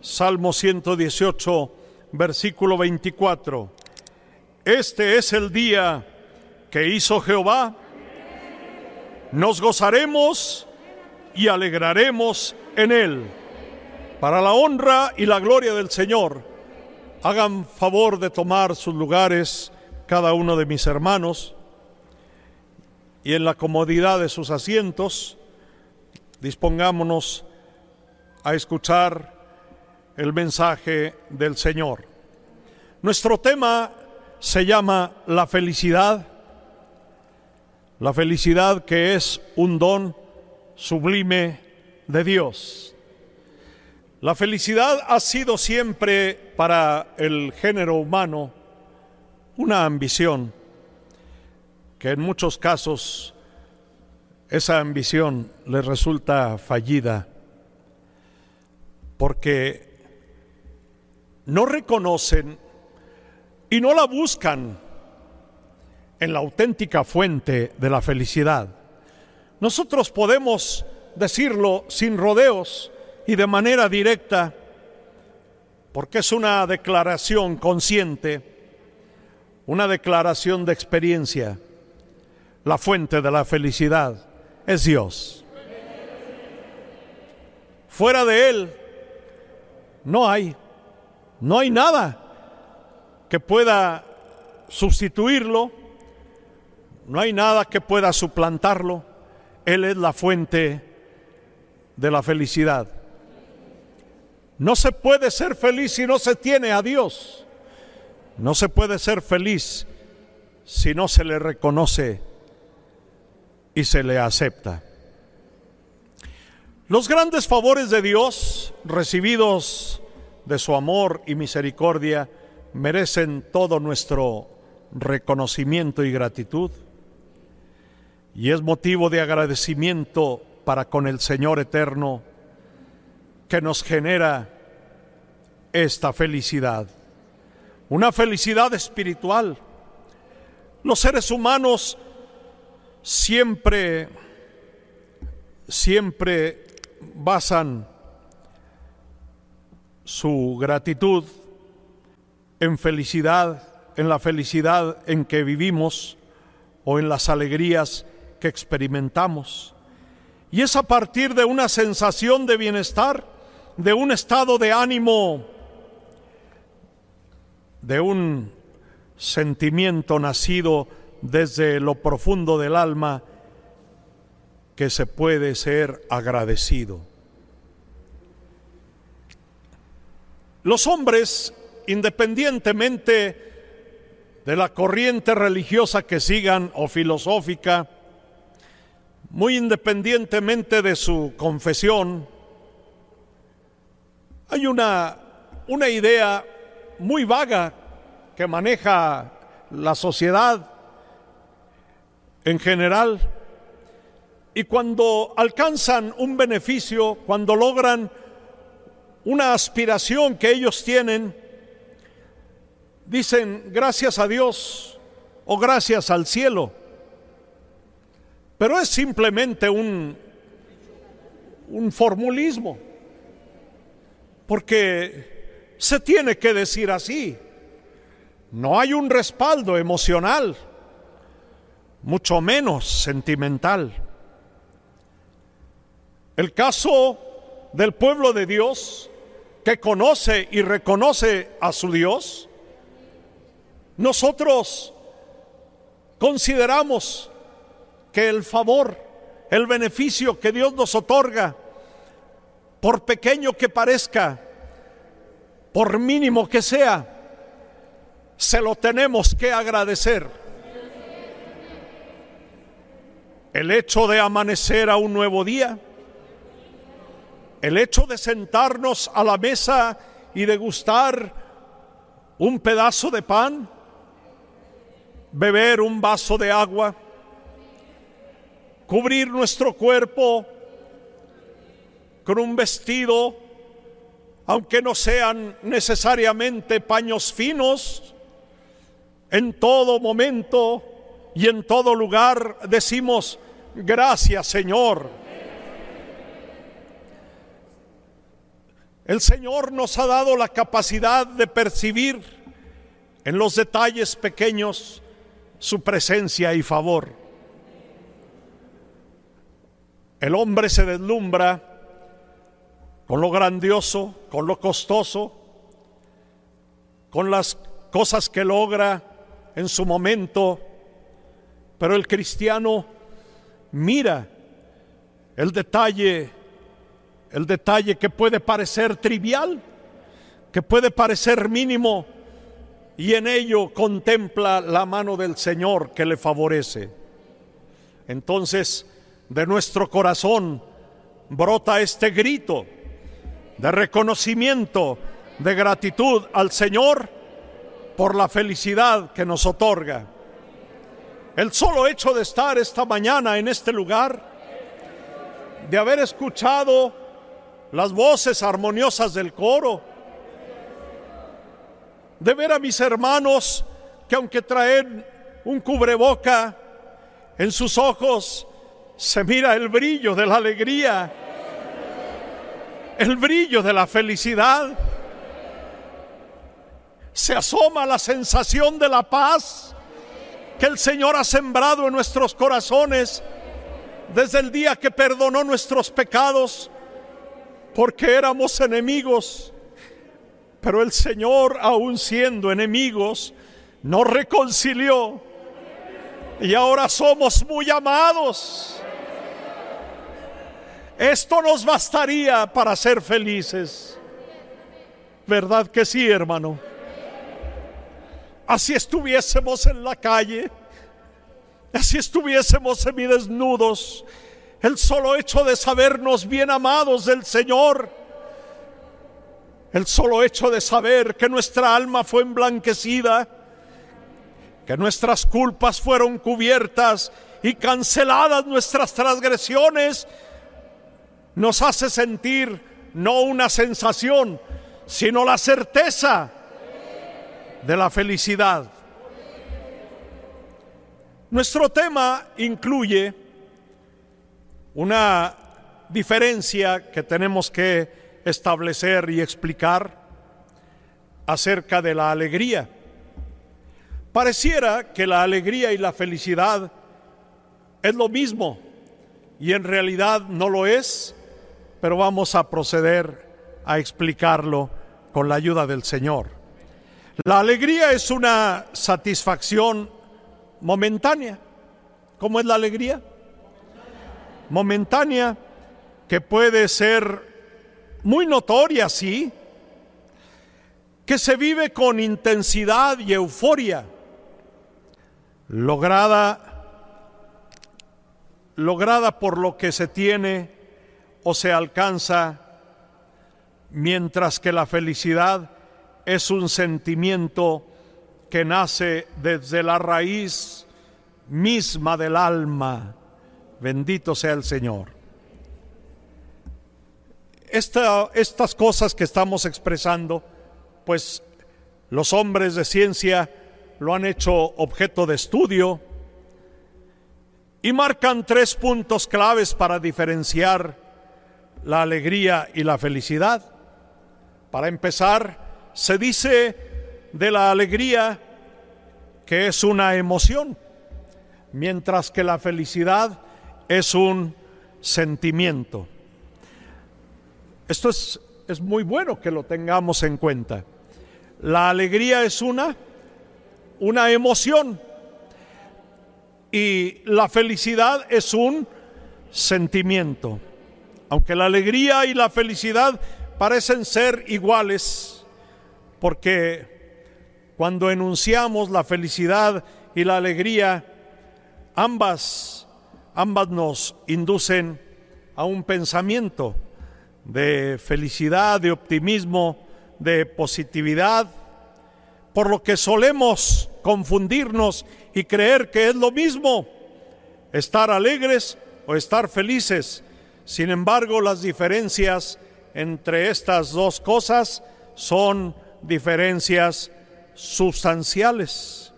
Salmo 118, versículo 24. Este es el día que hizo Jehová. Nos gozaremos y alegraremos en él. Para la honra y la gloria del Señor, hagan favor de tomar sus lugares cada uno de mis hermanos y en la comodidad de sus asientos dispongámonos a escuchar el mensaje del Señor. Nuestro tema se llama la felicidad, la felicidad que es un don sublime de Dios. La felicidad ha sido siempre para el género humano una ambición que en muchos casos esa ambición le resulta fallida porque no reconocen y no la buscan en la auténtica fuente de la felicidad. Nosotros podemos decirlo sin rodeos y de manera directa, porque es una declaración consciente, una declaración de experiencia. La fuente de la felicidad es Dios. Fuera de Él no hay, no hay nada que pueda sustituirlo, no hay nada que pueda suplantarlo. Él es la fuente de la felicidad. No se puede ser feliz si no se tiene a Dios. No se puede ser feliz si no se le reconoce y se le acepta. Los grandes favores de Dios recibidos de su amor y misericordia merecen todo nuestro reconocimiento y gratitud y es motivo de agradecimiento para con el Señor eterno que nos genera esta felicidad, una felicidad espiritual. Los seres humanos siempre, siempre basan su gratitud en felicidad, en la felicidad en que vivimos o en las alegrías que experimentamos. Y es a partir de una sensación de bienestar, de un estado de ánimo, de un sentimiento nacido desde lo profundo del alma que se puede ser agradecido. Los hombres, independientemente de la corriente religiosa que sigan o filosófica, muy independientemente de su confesión, hay una, una idea muy vaga que maneja la sociedad en general. Y cuando alcanzan un beneficio, cuando logran una aspiración que ellos tienen, dicen gracias a Dios o gracias al cielo. Pero es simplemente un, un formulismo, porque se tiene que decir así. No hay un respaldo emocional, mucho menos sentimental. El caso del pueblo de Dios que conoce y reconoce a su Dios, nosotros consideramos que el favor, el beneficio que Dios nos otorga, por pequeño que parezca, por mínimo que sea, se lo tenemos que agradecer. El hecho de amanecer a un nuevo día, el hecho de sentarnos a la mesa y degustar un pedazo de pan, beber un vaso de agua, cubrir nuestro cuerpo con un vestido, aunque no sean necesariamente paños finos, en todo momento y en todo lugar decimos, gracias Señor El Señor nos ha dado la capacidad de percibir en los detalles pequeños su presencia y favor. El hombre se deslumbra con lo grandioso, con lo costoso, con las cosas que logra en su momento, pero el cristiano mira el detalle, el detalle que puede parecer trivial, que puede parecer mínimo, y en ello contempla la mano del Señor que le favorece. Entonces, de nuestro corazón brota este grito de reconocimiento, de gratitud al Señor por la felicidad que nos otorga. El solo hecho de estar esta mañana en este lugar, de haber escuchado las voces armoniosas del coro, de ver a mis hermanos que aunque traen un cubreboca en sus ojos, se mira el brillo de la alegría, el brillo de la felicidad. Se asoma la sensación de la paz que el Señor ha sembrado en nuestros corazones desde el día que perdonó nuestros pecados, porque éramos enemigos pero el Señor, aún siendo enemigos, nos reconcilió. Y ahora somos muy amados. Esto nos bastaría para ser felices. ¿Verdad que sí, hermano? Así estuviésemos en la calle, así estuviésemos semidesnudos, el solo hecho de sabernos bien amados del Señor el solo hecho de saber que nuestra alma fue emblanquecida, que nuestras culpas fueron cubiertas y canceladas nuestras transgresiones, nos hace sentir no una sensación, sino la certeza de la felicidad. Nuestro tema incluye una diferencia que tenemos que establecer y explicar acerca de la alegría. Pareciera que la alegría y la felicidad es lo mismo y en realidad no lo es, pero vamos a proceder a explicarlo con la ayuda del Señor. La alegría es una satisfacción momentánea. ¿Cómo es la alegría? Momentánea que puede ser muy notoria, sí, que se vive con intensidad y euforia, lograda, lograda por lo que se tiene o se alcanza, mientras que la felicidad es un sentimiento que nace desde la raíz misma del alma. Bendito sea el Señor estas cosas que estamos expresando, pues los hombres de ciencia lo han hecho objeto de estudio y marcan tres puntos claves para diferenciar la alegría y la felicidad. Para empezar, se dice de la alegría que es una emoción, mientras que la felicidad es un sentimiento. Esto es, es muy bueno que lo tengamos en cuenta. La alegría es una, una emoción y la felicidad es un sentimiento. Aunque la alegría y la felicidad parecen ser iguales, porque cuando enunciamos la felicidad y la alegría, ambas, ambas nos inducen a un pensamiento de felicidad, de optimismo, de positividad, por lo que solemos confundirnos y creer que es lo mismo estar alegres o estar felices. Sin embargo, las diferencias entre estas dos cosas son diferencias sustanciales.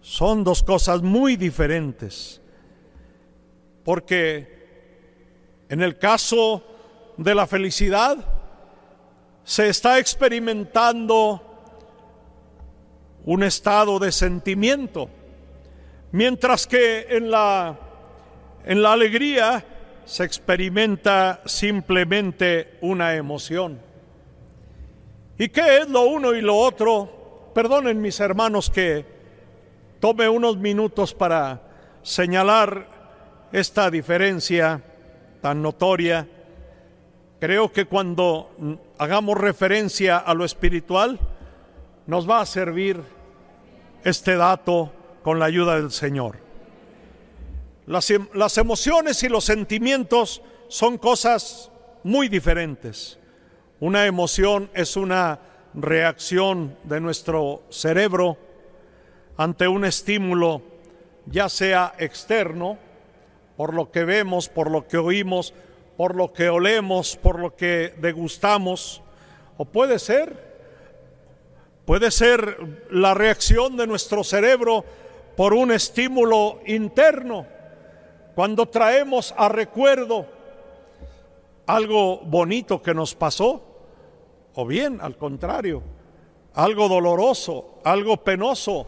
Son dos cosas muy diferentes. Porque en el caso de la felicidad, se está experimentando un estado de sentimiento, mientras que en la, en la alegría se experimenta simplemente una emoción. ¿Y qué es lo uno y lo otro? Perdonen mis hermanos que tome unos minutos para señalar esta diferencia tan notoria. Creo que cuando hagamos referencia a lo espiritual, nos va a servir este dato con la ayuda del Señor. Las, em, emociones y los sentimientos son cosas muy diferentes. Una emoción es una reacción de nuestro cerebro ante un estímulo, ya sea externo, por lo que vemos, por lo que oímos, por lo que olemos, por lo que degustamos, o puede ser Puede ser la reacción de nuestro cerebro por un estímulo interno, cuando traemos a recuerdo algo bonito que nos pasó, o bien al contrario, algo doloroso, algo penoso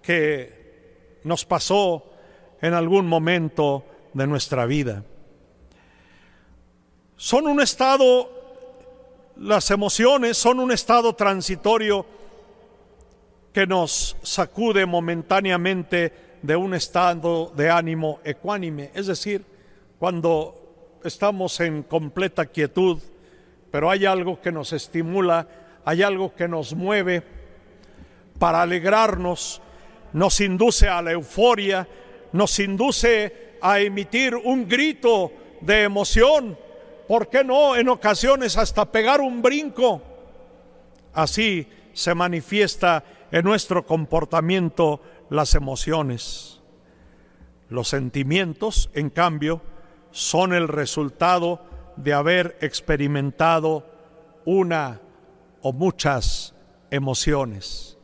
que nos pasó en algún momento de nuestra vida. Son un estado, las emociones son un estado transitorio que nos sacude momentáneamente de un estado de ánimo ecuánime, es decir, cuando estamos en completa quietud, pero hay algo que nos estimula, hay algo que nos mueve para alegrarnos, nos induce a la euforia, nos induce a emitir un grito de emoción, ¿por qué no en ocasiones hasta pegar un brinco? Así se manifiesta en nuestro comportamiento las emociones. Los sentimientos, en cambio, son el resultado de haber experimentado una o muchas emociones.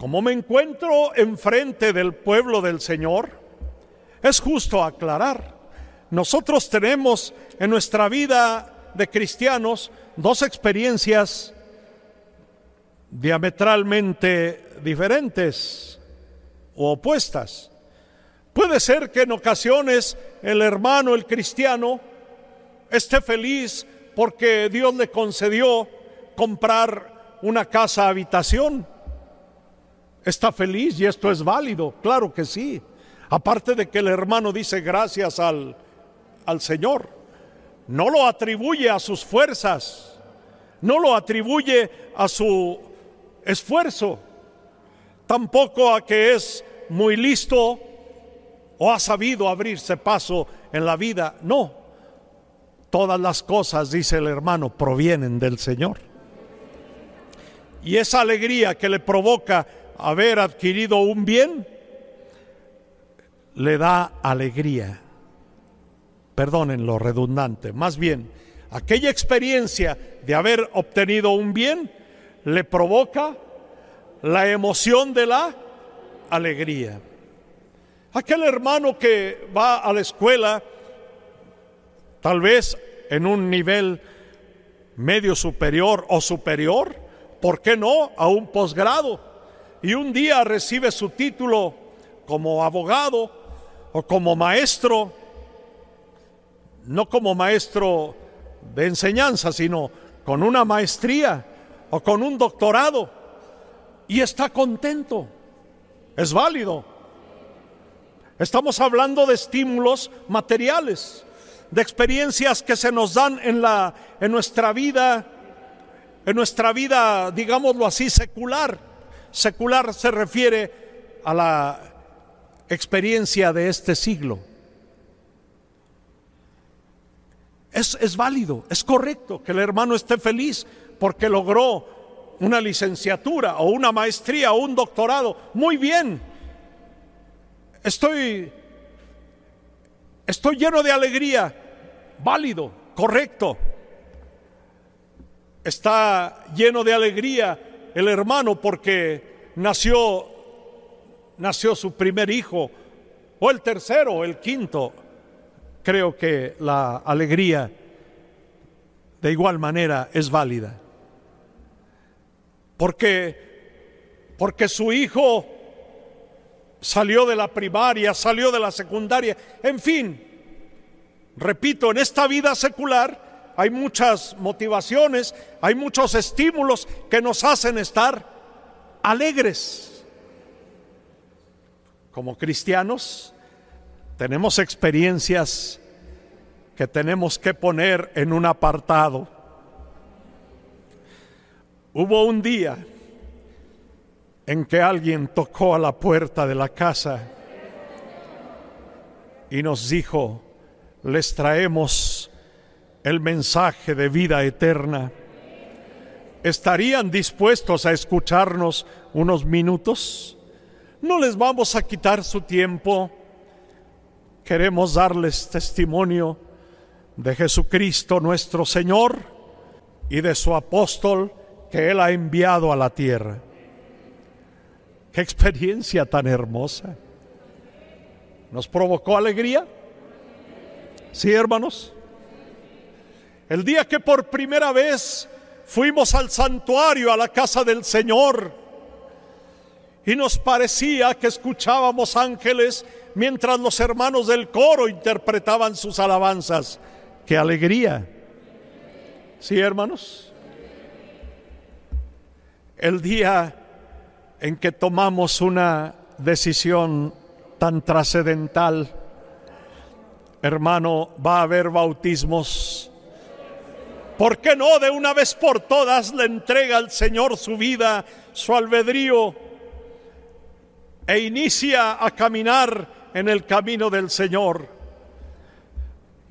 Como me encuentro enfrente del pueblo del Señor, es justo aclarar, nosotros tenemos en nuestra vida de cristianos dos experiencias diametralmente diferentes o opuestas. Puede ser que en ocasiones el hermano, el cristiano, esté feliz porque Dios le concedió comprar una casa habitación. Está feliz y esto es válido, claro que sí. Aparte de que el hermano dice gracias al, al Señor. No lo atribuye a sus fuerzas, no lo atribuye a su esfuerzo, tampoco a que es muy listo o ha sabido abrirse paso en la vida. No, todas las cosas, dice el hermano, provienen del Señor. Y esa alegría que le provoca haber adquirido un bien, le da alegría. Perdonen lo redundante, más bien, aquella experiencia de haber obtenido un bien, le provoca la emoción de la alegría. Aquel hermano que va a la escuela, tal vez en un nivel medio superior o superior, ¿por qué no? A un posgrado. Y un día recibe su título como abogado o como maestro, no como maestro de enseñanza, sino con una maestría o con un doctorado y está contento. Es válido. Estamos hablando de estímulos materiales, de experiencias que se nos dan en la en nuestra vida en nuestra vida, digámoslo así, secular. Secular se refiere a la experiencia de este siglo. Es, es, válido, es correcto que el hermano esté feliz porque logró una licenciatura o una maestría o un doctorado. Muy bien. Estoy estoy lleno de alegría. Válido, correcto. Está lleno de alegría el hermano porque nació nació su primer hijo o el tercero el quinto. Creo que la alegría de igual manera es válida. Porque, porque su hijo salió de la primaria, salió de la secundaria, en fin, repito, en esta vida secular hay muchas motivaciones, hay muchos estímulos que nos hacen estar alegres. Como cristianos tenemos experiencias que tenemos que poner en un apartado. Hubo un día en que alguien tocó a la puerta de la casa y nos dijo, les traemos el mensaje de vida eterna. ¿Estarían dispuestos a escucharnos unos minutos? No les vamos a quitar su tiempo. Queremos darles testimonio de Jesucristo nuestro Señor y de su apóstol que Él ha enviado a la tierra. Qué experiencia tan hermosa. ¿Nos provocó alegría? Sí, hermanos. El día que por primera vez fuimos al santuario, a la casa del Señor, y nos parecía que escuchábamos ángeles mientras los hermanos del coro interpretaban sus alabanzas. ¡Qué alegría! ¿Sí, hermanos? El día en que tomamos una decisión tan trascendental, hermano, va a haber bautismos. ¿Por qué no de una vez por todas le entrega al Señor su vida, su albedrío e inicia a caminar en el camino del Señor?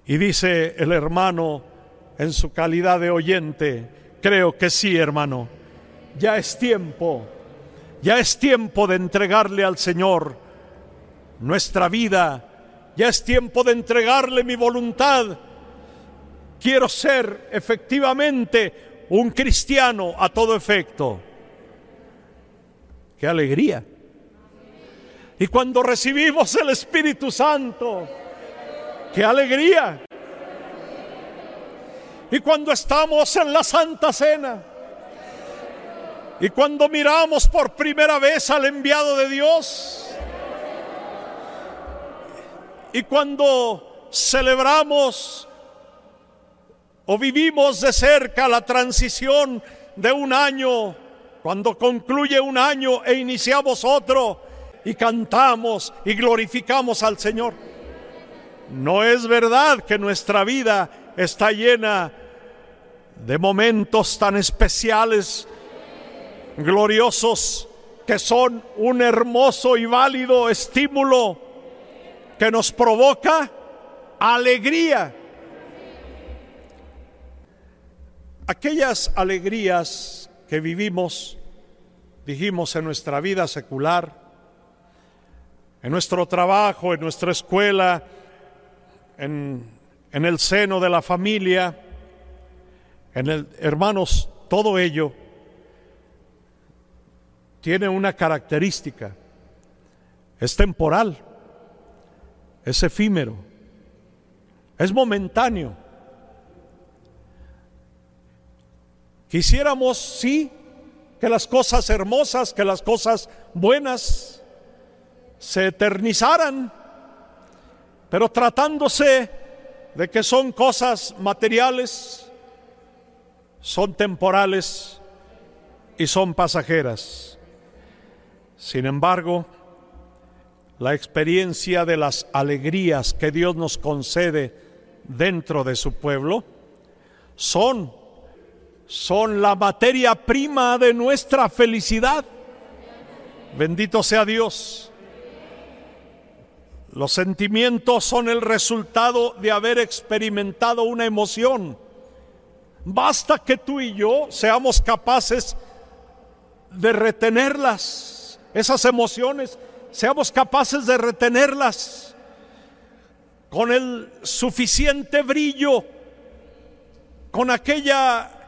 Y dice el hermano en su calidad de oyente, creo que sí, hermano, ya es tiempo, ya es tiempo de entregarle al Señor nuestra vida, ya es tiempo de entregarle mi voluntad. Quiero ser efectivamente un cristiano a todo efecto. Qué alegría. Y cuando recibimos el Espíritu Santo, ¡Qué alegría! Y cuando estamos en la Santa Cena, y cuando miramos por primera vez al enviado de Dios, y cuando celebramos o vivimos de cerca la transición de un año, cuando concluye un año e iniciamos otro, y cantamos y glorificamos al Señor. No es verdad que nuestra vida está llena de momentos tan especiales, gloriosos, que son un hermoso y válido estímulo que nos provoca alegría. Aquellas alegrías que vivimos, dijimos, en nuestra vida secular, en nuestro trabajo, en nuestra escuela, en, el seno de la familia, hermanos, todo ello tiene una característica, es temporal, es efímero, es momentáneo. Quisiéramos, sí, que las cosas hermosas, que las cosas buenas se eternizaran, pero tratándose de que son cosas materiales, son temporales y son pasajeras. Sin embargo, la experiencia de las alegrías que Dios nos concede dentro de su pueblo son son la materia prima de nuestra felicidad. Bendito sea Dios. Los sentimientos son el resultado de haber experimentado una emoción. Basta que tú y yo seamos capaces de retenerlas, esas emociones, seamos capaces de retenerlas con el suficiente brillo, con aquella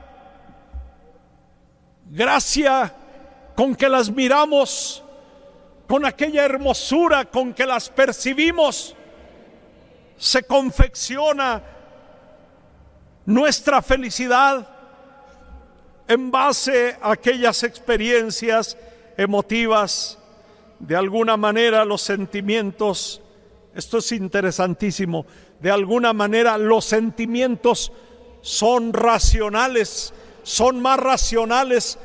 gracia con que las miramos con aquella hermosura con que las percibimos, se confecciona nuestra felicidad en base a aquellas experiencias emotivas, de alguna manera los sentimientos, esto es interesantísimo, de alguna manera los sentimientos son racionales, son más racionales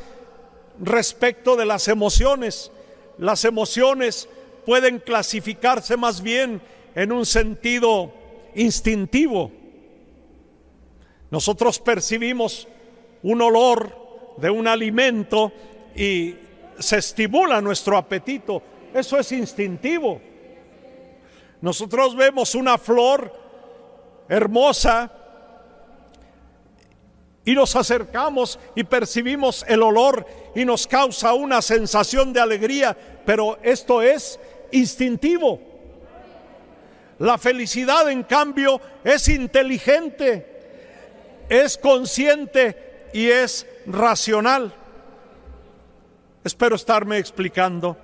respecto de las emociones. Las emociones pueden clasificarse más bien en un sentido instintivo. Nosotros percibimos un olor de un alimento y se estimula nuestro apetito. Eso es instintivo. Nosotros vemos una flor hermosa y nos acercamos y percibimos el olor y nos causa una sensación de alegría, pero esto es instintivo. La felicidad, en cambio, es inteligente, es consciente y es racional. Espero estarme explicando.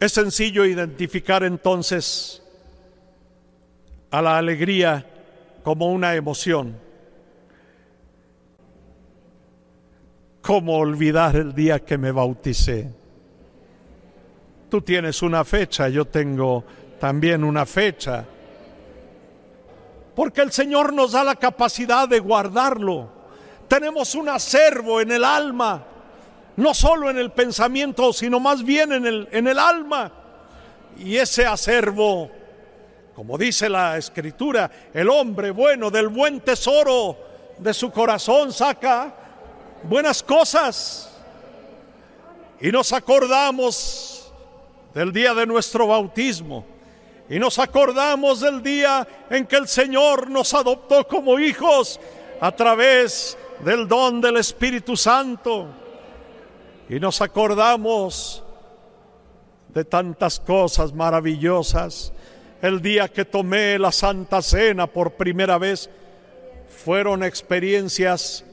Es sencillo identificar entonces a la alegría como una emoción. ¿Cómo olvidar el día que me bauticé? Tú tienes una fecha, yo tengo también una fecha. Porque el Señor nos da la capacidad de guardarlo. Tenemos un acervo en el alma, no solo en el pensamiento, sino más bien en el, en el alma. Y ese acervo, como dice la escritura, el hombre bueno del buen tesoro de su corazón saca buenas cosas. Y nos acordamos del día de nuestro bautismo y nos acordamos del día en que el Señor nos adoptó como hijos a través del don del Espíritu Santo y nos acordamos de tantas cosas maravillosas. El día que tomé la Santa Cena por primera vez fueron experiencias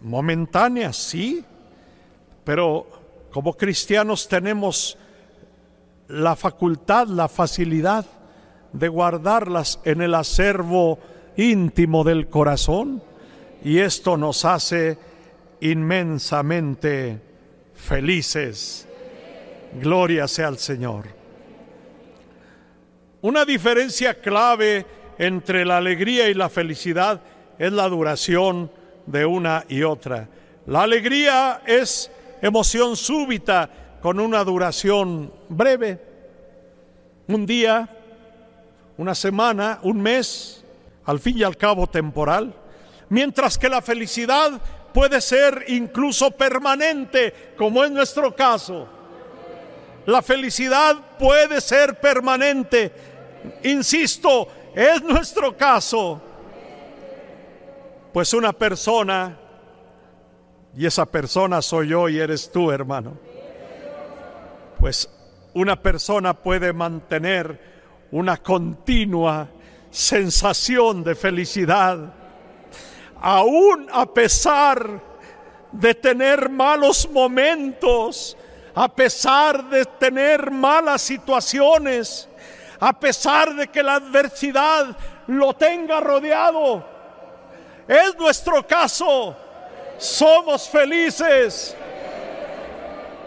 momentáneas, sí, pero como cristianos tenemos la facultad, la facilidad de guardarlas en el acervo íntimo del corazón y esto nos hace inmensamente felices. Gloria sea al Señor. Una diferencia clave entre la alegría y la felicidad es la duración de una y otra. La alegría es emoción súbita, con una duración breve, un día, una semana, un mes, al fin y al cabo temporal, mientras que la felicidad puede ser incluso permanente, como es nuestro caso. La felicidad puede ser permanente, insisto, es nuestro caso. Pues una persona, y esa persona soy yo y eres tú, hermano pues una persona puede mantener una continua sensación de felicidad, aún a pesar de tener malos momentos, a pesar de tener malas situaciones, a pesar de que la adversidad lo tenga rodeado. Es nuestro caso. Somos felices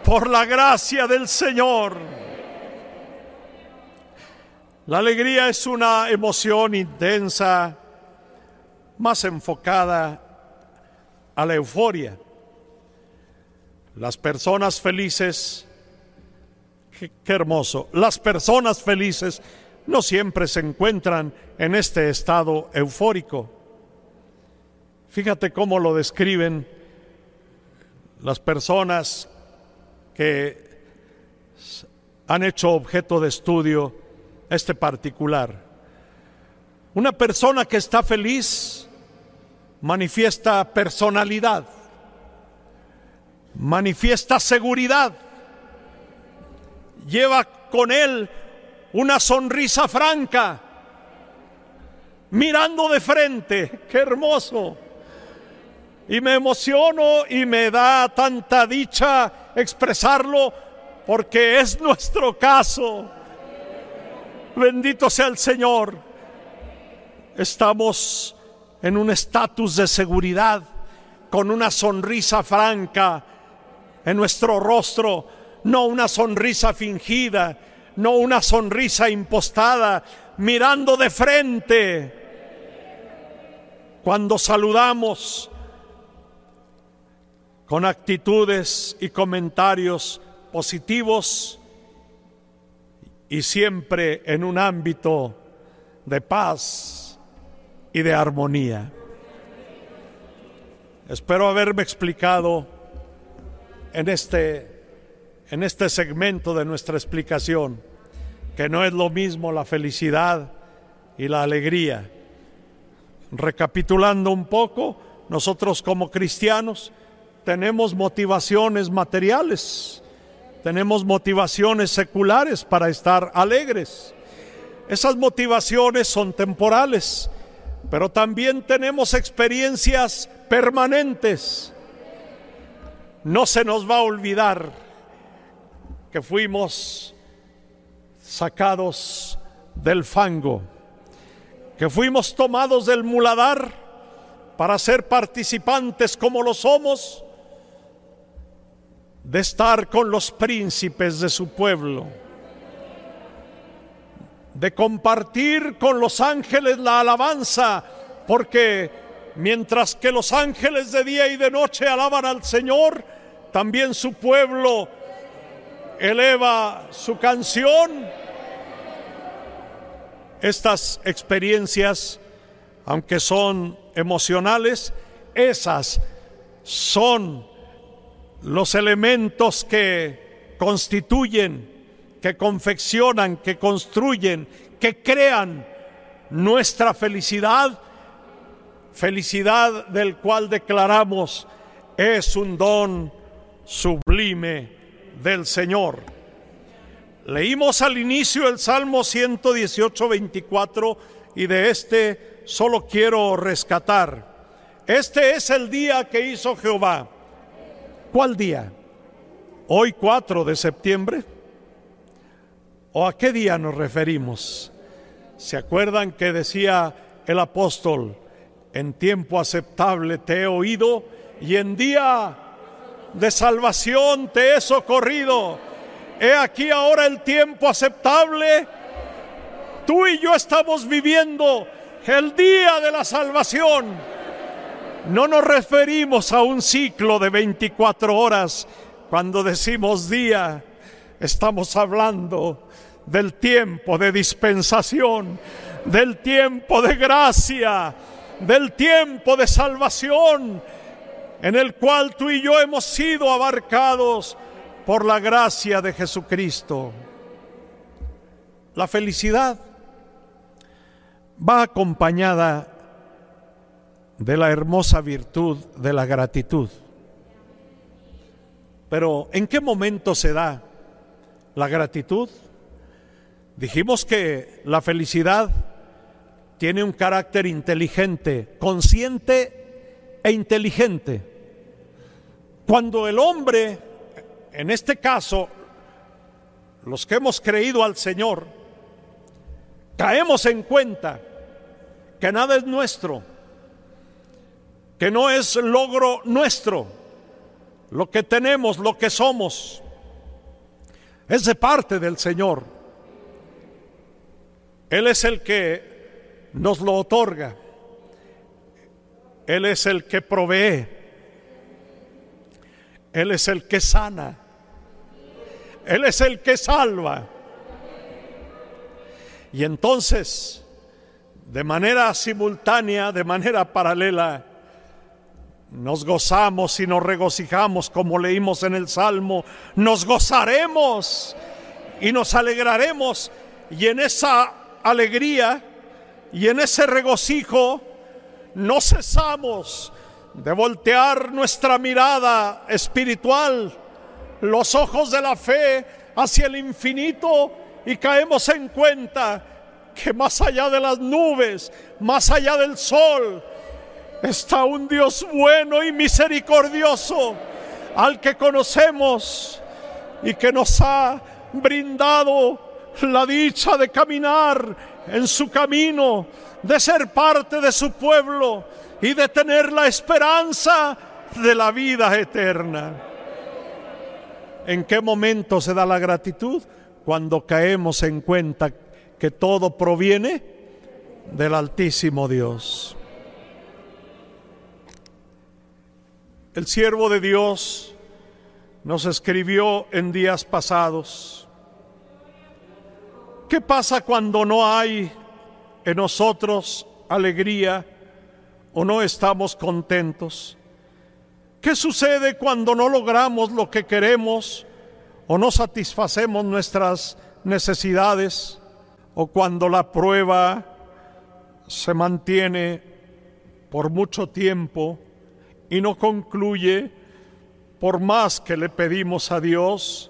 por la gracia del Señor. La alegría es una emoción intensa, más enfocada a la euforia. Las personas felices, qué, hermoso, las personas felices no siempre se encuentran en este estado eufórico. Fíjate cómo lo describen las personas que han hecho objeto de estudio este particular. Una persona que está feliz manifiesta personalidad, manifiesta seguridad, lleva con él una sonrisa franca, mirando de frente, qué hermoso. Y me emociono y me da tanta dicha expresarlo porque es nuestro caso. Bendito sea el Señor. estamos en un estatus de seguridad, con una sonrisa franca en nuestro rostro, no una sonrisa fingida, no una sonrisa impostada, mirando de frente. Cuando saludamos con actitudes y comentarios positivos y siempre en un ámbito de paz y de armonía. Espero haberme explicado en este, en este segmento de nuestra explicación que no es lo mismo la felicidad y la alegría. Recapitulando un poco, nosotros como cristianos tenemos motivaciones materiales, tenemos motivaciones seculares para estar alegres. Esas motivaciones son temporales, pero también tenemos experiencias permanentes. No se nos va a olvidar que fuimos sacados del fango, que fuimos tomados del muladar para ser participantes como lo somos de estar con los príncipes de su pueblo, de compartir con los ángeles la alabanza, porque mientras que los ángeles de día y de noche alaban al Señor, también su pueblo eleva su canción. Estas experiencias, aunque son emocionales, esas son los elementos que constituyen, que confeccionan, que construyen, que crean nuestra felicidad, felicidad del cual declaramos es un don sublime del Señor. Leímos al inicio el Salmo 118, 24 y de este solo quiero rescatar. Este es el día que hizo Jehová ¿Cuál día? ¿Hoy 4 de septiembre? ¿O a qué día nos referimos? ¿Se acuerdan que decía el apóstol, en tiempo aceptable te he oído y en día de salvación te he socorrido? He aquí ahora el tiempo aceptable. Tú y yo estamos viviendo el día de la salvación. No nos referimos a un ciclo de 24 horas. Cuando decimos día, estamos hablando del tiempo de dispensación, del tiempo de gracia, del tiempo de salvación, en el cual tú y yo hemos sido abarcados por la gracia de Jesucristo. La felicidad va acompañada de la hermosa virtud de la gratitud. Pero ¿en qué momento se da la gratitud? Dijimos que la felicidad tiene un carácter inteligente, consciente e inteligente. Cuando el hombre, en este caso, los que hemos creído al Señor, caemos en cuenta que nada es nuestro, que no es logro nuestro, lo que tenemos, lo que somos, es de parte del Señor. Él es el que nos lo otorga. Él es el que provee. Él es el que sana. Él es el que salva. Y entonces, de manera simultánea, de manera paralela, nos gozamos y nos regocijamos como leímos en el Salmo. Nos gozaremos y nos alegraremos. Y en esa alegría y en ese regocijo no cesamos de voltear nuestra mirada espiritual, los ojos de la fe hacia el infinito y caemos en cuenta que más allá de las nubes, más allá del sol, está un Dios bueno y misericordioso al que conocemos y que nos ha brindado la dicha de caminar en su camino, de ser parte de su pueblo y de tener la esperanza de la vida eterna. ¿En qué momento se da la gratitud? Cuando caemos en cuenta que todo proviene del Altísimo Dios. El siervo de Dios nos escribió en días pasados. ¿Qué pasa cuando no hay en nosotros alegría o no estamos contentos? ¿Qué sucede cuando no logramos lo que queremos o no satisfacemos nuestras necesidades o cuando la prueba se mantiene por mucho tiempo y no concluye por más que le pedimos a Dios?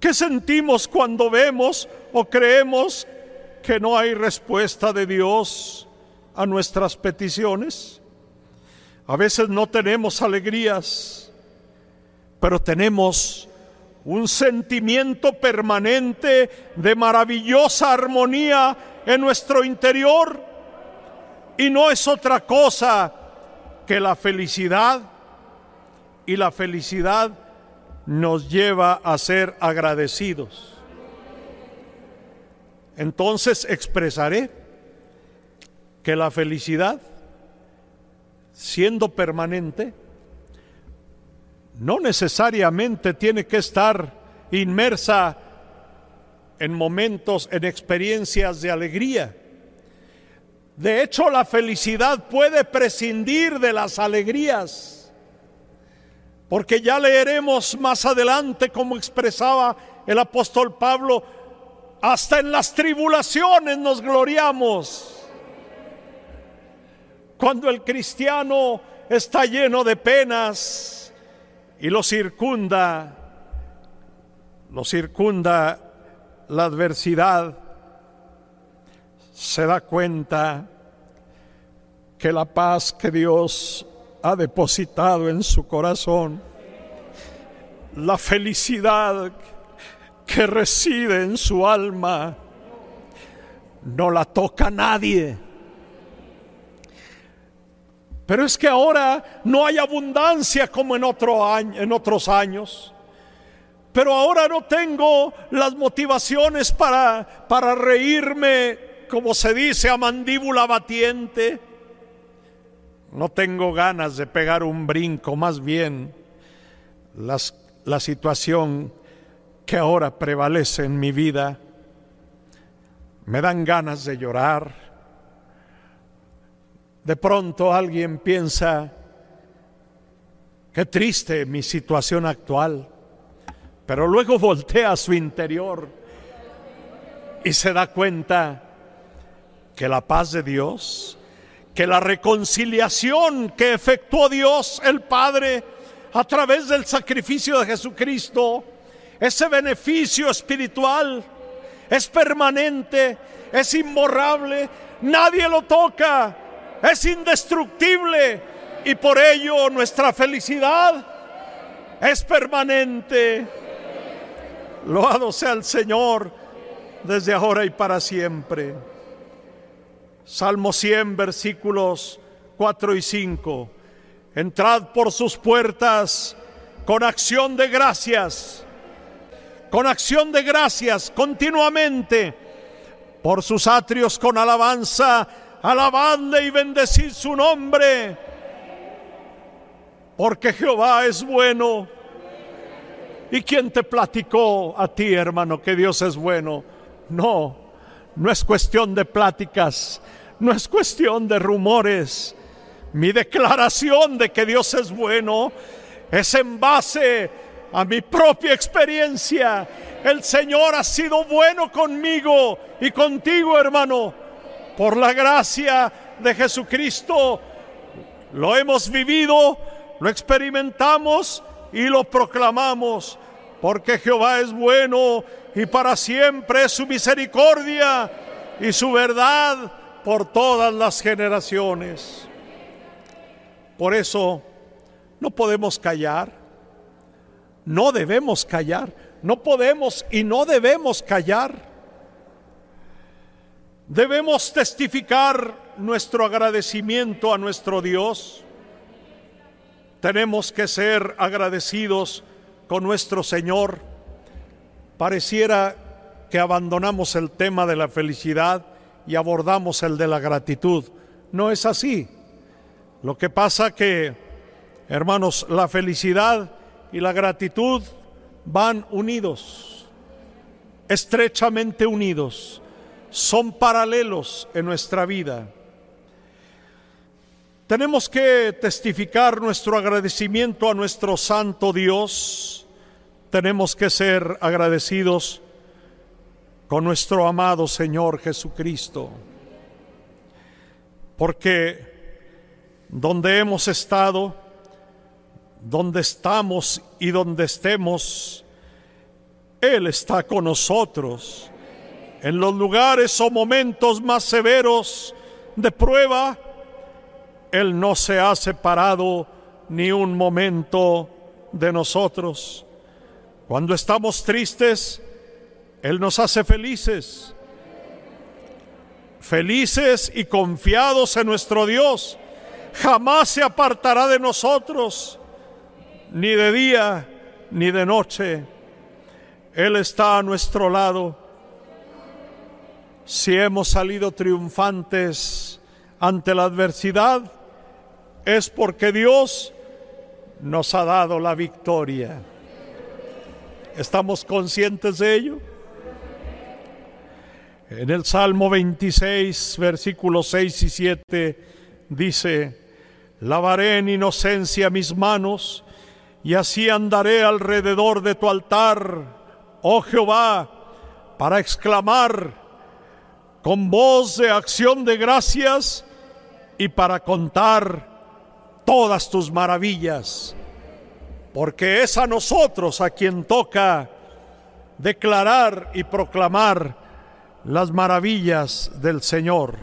¿Qué sentimos cuando vemos o creemos que no hay respuesta de Dios a nuestras peticiones? A veces no tenemos alegrías, pero tenemos un sentimiento permanente de maravillosa armonía en nuestro interior y no es otra cosa que la felicidad y la felicidad nos lleva a ser agradecidos. Entonces expresaré que la felicidad, siendo permanente, no necesariamente tiene que estar inmersa en momentos, en experiencias de alegría. De hecho, la felicidad puede prescindir de las alegrías, porque ya leeremos más adelante como expresaba el apóstol Pablo, hasta en las tribulaciones nos gloriamos. Cuando el cristiano está lleno de penas y lo circunda, lo circunda la adversidad, se da cuenta que la paz que Dios ha depositado en su corazón, la felicidad que reside en su alma, no la toca nadie. Pero es que ahora no hay abundancia como en, otro año, en otros años. Pero ahora no tengo las motivaciones para, para reírme como se dice, a mandíbula batiente. No tengo ganas de pegar un brinco, más bien las, la situación que ahora prevalece en mi vida me dan ganas de llorar. De pronto alguien piensa, qué triste mi situación actual, pero luego voltea a su interior y se da cuenta que la paz de Dios, que la reconciliación que efectuó Dios el Padre a través del sacrificio de Jesucristo, ese beneficio espiritual es permanente, es imborrable, nadie lo toca, es indestructible y por ello nuestra felicidad es permanente. Loado sea el Señor desde ahora y para siempre. Salmo 100, versículos 4 y 5. Entrad por sus puertas con acción de gracias, con acción de gracias continuamente, por sus atrios con alabanza, alabadle y bendecid su nombre, porque Jehová es bueno. ¿Y quién te platicó a ti, hermano, que Dios es bueno? No, no es cuestión de pláticas, no es cuestión de rumores. Mi declaración de que Dios es bueno es en base a mi propia experiencia. El Señor ha sido bueno conmigo y contigo, hermano. Por la gracia de Jesucristo lo hemos vivido, lo experimentamos y lo proclamamos. Porque Jehová es bueno y para siempre es su misericordia y su verdad por todas las generaciones. Por eso no podemos callar, no debemos callar, no podemos y no debemos callar. Debemos testificar nuestro agradecimiento a nuestro Dios. Tenemos que ser agradecidos con nuestro Señor. Pareciera que abandonamos el tema de la felicidad y abordamos el de la gratitud. No es así. Lo que pasa que, hermanos, la felicidad y la gratitud van unidos, estrechamente unidos son paralelos en nuestra vida. Tenemos que testificar nuestro agradecimiento a nuestro Santo Dios. Tenemos que ser agradecidos con nuestro amado Señor Jesucristo. Porque donde hemos estado, donde estamos y donde estemos, Él está con nosotros en los lugares o momentos más severos de prueba, Él no se ha separado ni un momento de nosotros. Cuando estamos tristes, Él nos hace felices. Felices y confiados en nuestro Dios. Jamás se apartará de nosotros, ni de día ni de noche. Él está a nuestro lado si hemos salido triunfantes ante la adversidad, es porque Dios nos ha dado la victoria. ¿Estamos conscientes de ello? En el Salmo 26, versículos 6 y 7, dice, lavaré en inocencia mis manos y así andaré alrededor de tu altar, oh Jehová, para exclamar, con voz de acción de gracias y para contar todas tus maravillas, porque es a nosotros a quien toca declarar y proclamar las maravillas del Señor.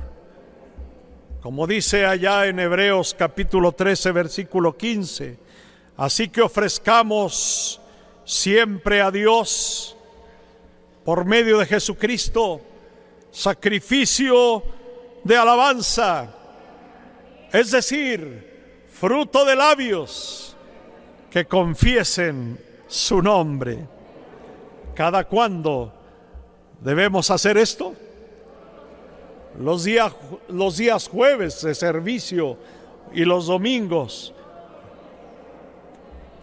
Como dice allá en Hebreos capítulo 13, versículo 15, así que ofrezcamos siempre a Dios por medio de Jesucristo sacrificio de alabanza, es decir, fruto de labios que confiesen su nombre. ¿Cada cuándo debemos hacer esto? Los días, los días jueves de servicio y los domingos.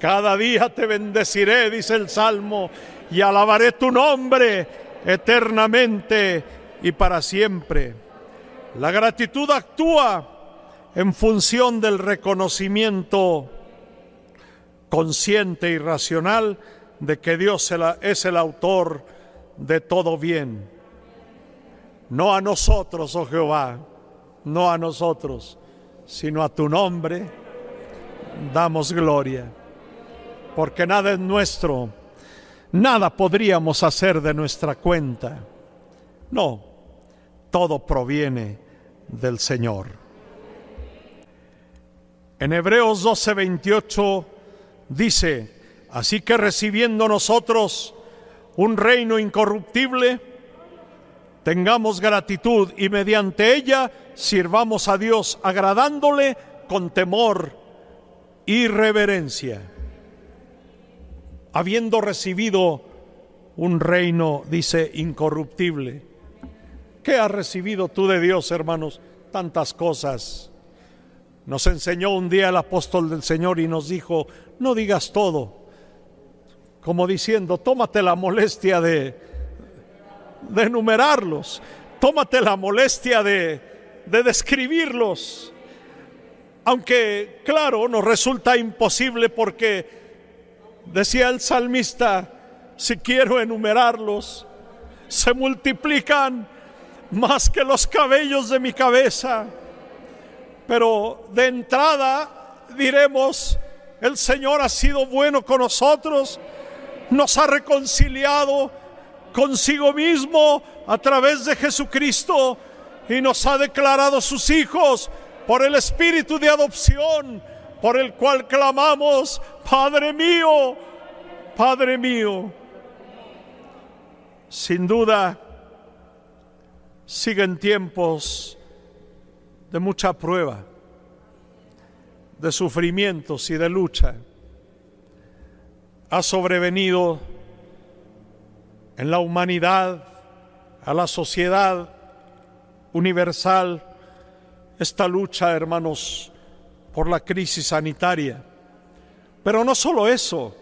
Cada día te bendeciré, dice el Salmo, y alabaré tu nombre eternamente y para siempre. La gratitud actúa en función del reconocimiento consciente y racional de que Dios es el autor de todo bien. No a nosotros, oh Jehová, no a nosotros, sino a tu nombre damos gloria. Porque nada es nuestro, nada podríamos hacer de nuestra cuenta. No, todo proviene del Señor. En Hebreos 12:28 dice, así que recibiendo nosotros un reino incorruptible, tengamos gratitud y mediante ella sirvamos a Dios agradándole con temor y reverencia. Habiendo recibido un reino, dice, incorruptible, ¿Qué has recibido tú de Dios, hermanos? Tantas cosas. Nos enseñó un día el apóstol del Señor y nos dijo, no digas todo, como diciendo, tómate la molestia de, enumerarlos, tómate la molestia de describirlos. Aunque, claro, nos resulta imposible porque, decía el salmista, si quiero enumerarlos, se multiplican más que los cabellos de mi cabeza. Pero de entrada diremos, el Señor ha sido bueno con nosotros, nos ha reconciliado consigo mismo a través de Jesucristo y nos ha declarado sus hijos por el espíritu de adopción por el cual clamamos, Padre mío, Padre mío. Sin duda, siguen tiempos de mucha prueba, de sufrimientos y de lucha. Ha sobrevenido en la humanidad, a la sociedad universal, esta lucha, hermanos, por la crisis sanitaria. Pero no solo eso,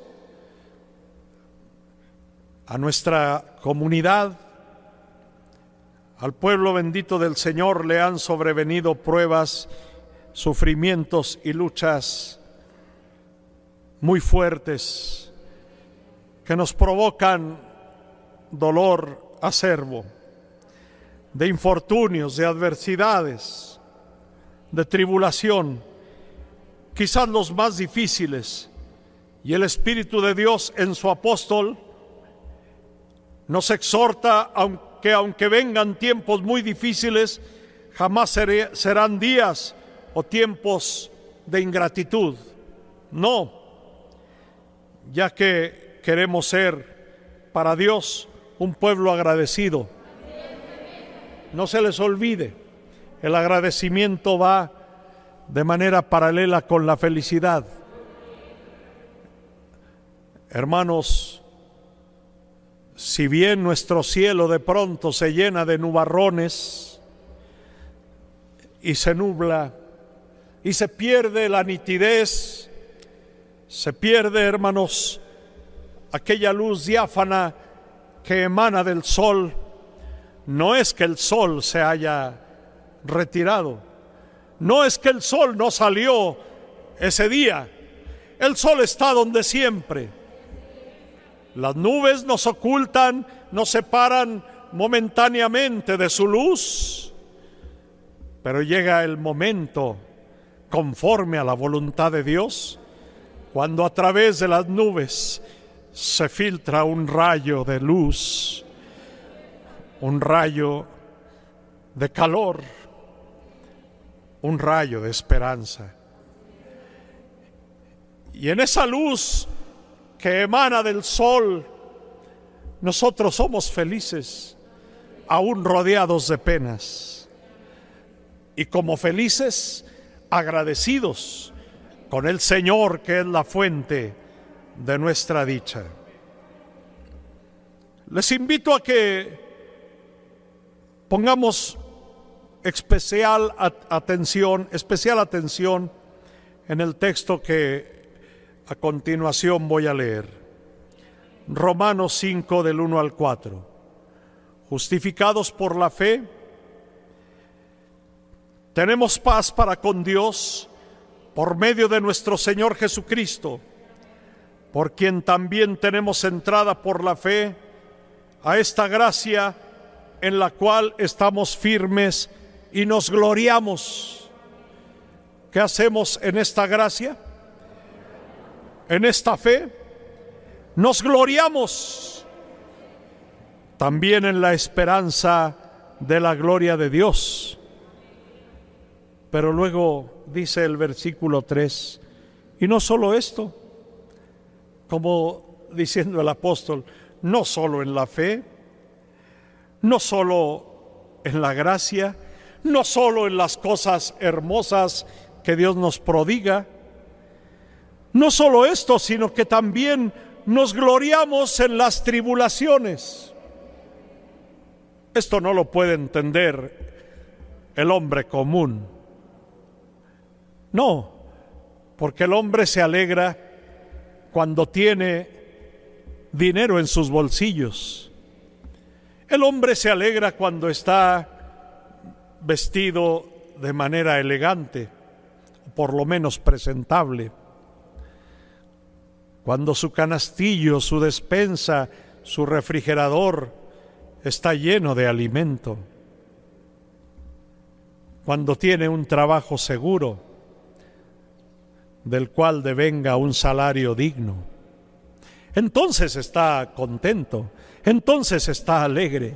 a nuestra comunidad, al pueblo bendito del Señor le han sobrevenido pruebas, sufrimientos y luchas muy fuertes que nos provocan dolor acervo, de infortunios, de adversidades, de tribulación, quizás los más difíciles. Y el Espíritu de Dios en su apóstol nos exhorta que aunque vengan tiempos muy difíciles, jamás serán días o tiempos de ingratitud. No, ya que queremos ser para Dios un pueblo agradecido. No se les olvide, el agradecimiento va de manera paralela con la felicidad. Hermanos, si bien nuestro cielo de pronto se llena de nubarrones y se nubla y se pierde la nitidez, se pierde, hermanos, aquella luz diáfana que emana del sol, no es que el sol se haya retirado, no es que el sol no salió ese día, el sol está donde siempre las nubes nos ocultan, nos separan momentáneamente de su luz, pero llega el momento conforme a la voluntad de Dios, cuando a través de las nubes se filtra un rayo de luz, un rayo de calor, un rayo de esperanza. Y en esa luz que emana del sol, nosotros somos felices, aún rodeados de penas. Y como felices, agradecidos con el Señor que es la fuente de nuestra dicha. Les invito a que pongamos especial atención, especial atención en el texto que a continuación voy a leer Romanos 5 del 1 al 4. Justificados por la fe, tenemos paz para con Dios por medio de nuestro Señor Jesucristo, por quien también tenemos entrada por la fe a esta gracia en la cual estamos firmes y nos gloriamos. ¿Qué hacemos en esta gracia? En esta fe, nos gloriamos también en la esperanza de la gloria de Dios. Pero luego dice el versículo 3, y no solo esto, como diciendo el apóstol, no solo en la fe, no solo en la gracia, no solo en las cosas hermosas que Dios nos prodiga, no solo esto, sino que también nos gloriamos en las tribulaciones. Esto no lo puede entender el hombre común. No, porque el hombre se alegra cuando tiene dinero en sus bolsillos. El hombre se alegra cuando está vestido de manera elegante, por lo menos presentable cuando su canastillo, su despensa, su refrigerador está lleno de alimento, cuando tiene un trabajo seguro, del cual devenga un salario digno. Entonces está contento, entonces está alegre.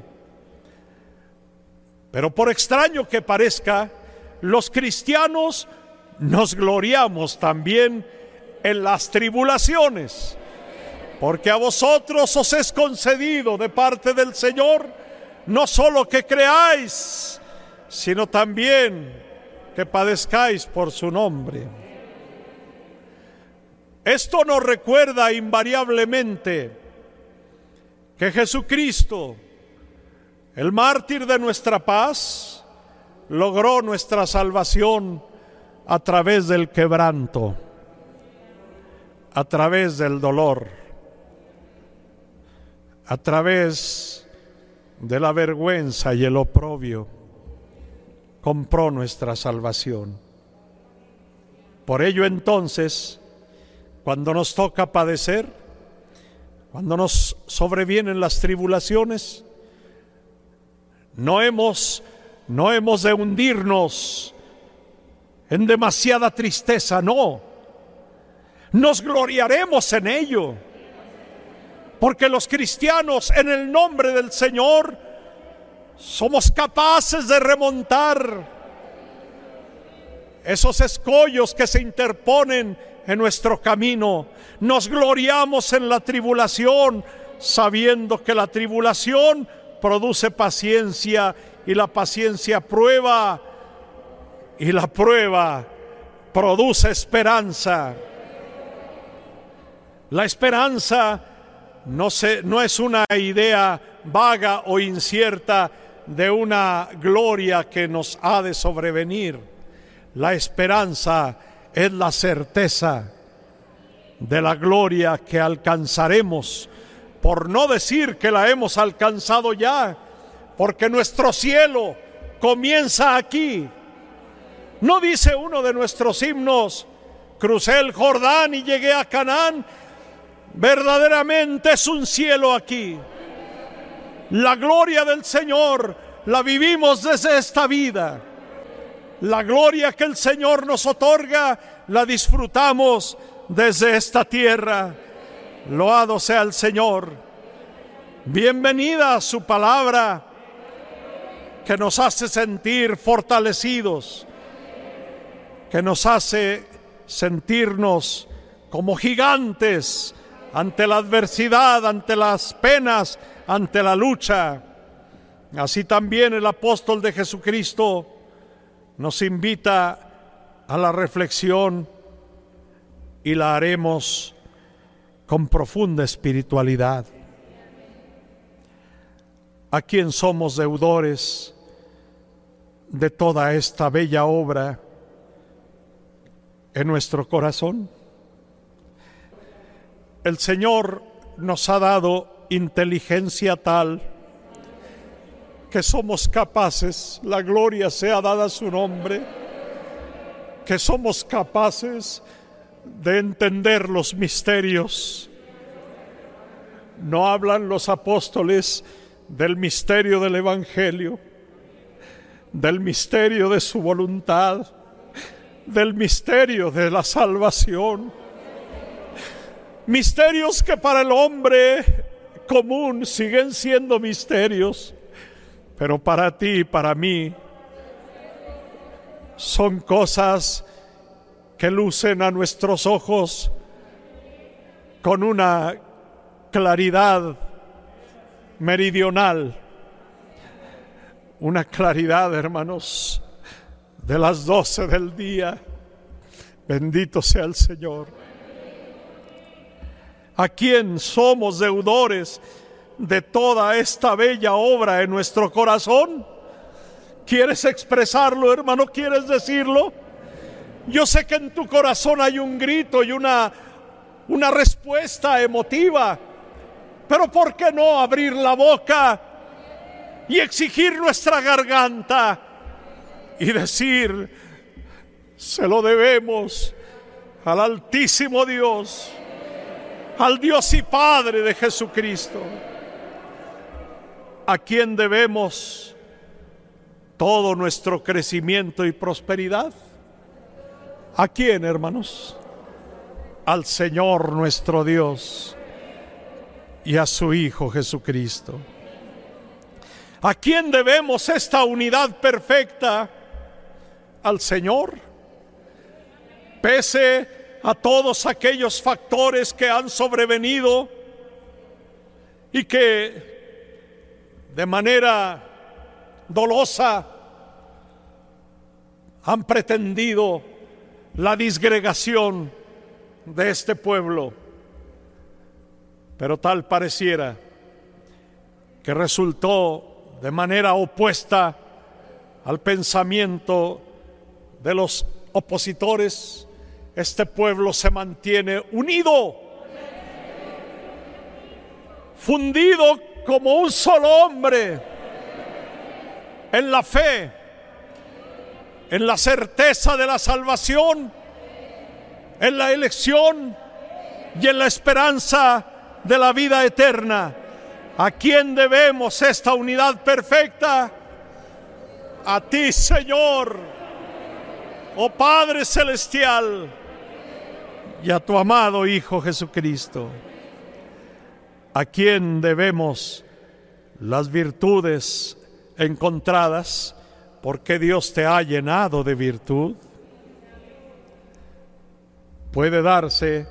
Pero por extraño que parezca, los cristianos nos gloriamos también en las tribulaciones, porque a vosotros os es concedido de parte del Señor no solo que creáis, sino también que padezcáis por su nombre. Esto nos recuerda invariablemente que Jesucristo, el mártir de nuestra paz, logró nuestra salvación a través del quebranto, a través del dolor, a través de la vergüenza y el oprobio, compró nuestra salvación. Por ello entonces, cuando nos toca padecer, cuando nos sobrevienen las tribulaciones, no hemos, no hemos de hundirnos en demasiada tristeza, no. Nos gloriaremos en ello, porque los cristianos en el nombre del Señor somos capaces de remontar esos escollos que se interponen en nuestro camino. Nos gloriamos en la tribulación, sabiendo que la tribulación produce paciencia y la paciencia prueba y la prueba produce esperanza. La esperanza no, es una idea vaga o incierta de una gloria que nos ha de sobrevenir. La esperanza es la certeza de la gloria que alcanzaremos, por no decir que la hemos alcanzado ya, porque nuestro cielo comienza aquí. No dice uno de nuestros himnos, crucé el Jordán y llegué a Canaán, verdaderamente es un cielo aquí. La gloria del Señor la vivimos desde esta vida. La gloria que el Señor nos otorga la disfrutamos desde esta tierra. Loado sea el Señor. Bienvenida su palabra que nos hace sentir fortalecidos, que nos hace sentirnos como gigantes ante la adversidad, ante las penas, ante la lucha. Así también el apóstol de Jesucristo nos invita a la reflexión y la haremos con profunda espiritualidad. ¿A quién somos deudores de toda esta bella obra en nuestro corazón? El Señor nos ha dado inteligencia tal que somos capaces, la gloria sea dada a su nombre, que somos capaces de entender los misterios. No hablan los apóstoles del misterio del Evangelio, del misterio de su voluntad, del misterio de la salvación. Misterios que para el hombre común siguen siendo misterios pero para ti y para mí son cosas que lucen a nuestros ojos con una claridad meridional, una claridad, hermanos, de las doce del día. Bendito sea el Señor. ¿A quién somos deudores? de toda esta bella obra en nuestro corazón? ¿Quieres expresarlo, hermano? ¿Quieres decirlo? Yo sé que en tu corazón hay un grito y una, una respuesta emotiva, pero ¿por qué no abrir la boca y exigir nuestra garganta y decir, se lo debemos al Altísimo Dios, al Dios y Padre de Jesucristo? a quien debemos todo nuestro crecimiento y prosperidad. ¿A quién, hermanos? Al Señor nuestro Dios y a su Hijo Jesucristo. ¿A quién debemos esta unidad perfecta? Al Señor. Pese a todos aquellos factores que han sobrevenido y que de manera dolosa han pretendido la disgregación de este pueblo. Pero tal pareciera que resultó de manera opuesta al pensamiento de los opositores. Este pueblo se mantiene unido, fundido como un solo hombre en la fe en la certeza de la salvación, en la elección y en la esperanza de la vida eterna. ¿A quién debemos esta unidad perfecta? A ti, Señor, oh Padre Celestial, y a tu amado Hijo Jesucristo. ¿A quién debemos las virtudes encontradas? porque Dios te ha llenado de virtud. Puede darse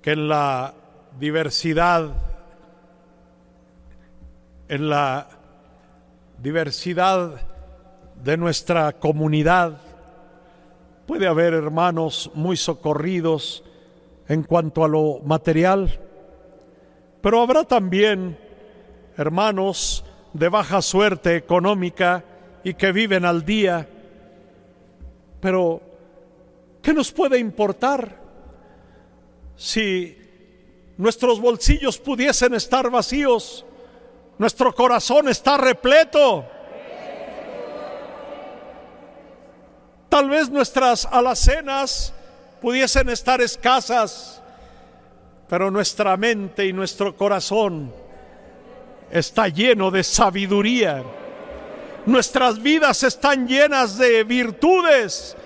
que en la diversidad, en la diversidad de nuestra comunidad, puede haber hermanos muy socorridos en cuanto a lo material, pero habrá también hermanos de baja suerte económica y que viven al día. Pero, ¿qué nos puede importar si nuestros bolsillos pudiesen estar vacíos? Nuestro corazón está repleto. Tal vez nuestras alacenas pudiesen estar escasas, pero nuestra mente y nuestro corazón está lleno de sabiduría Nuestras vidas están llenas de virtudes,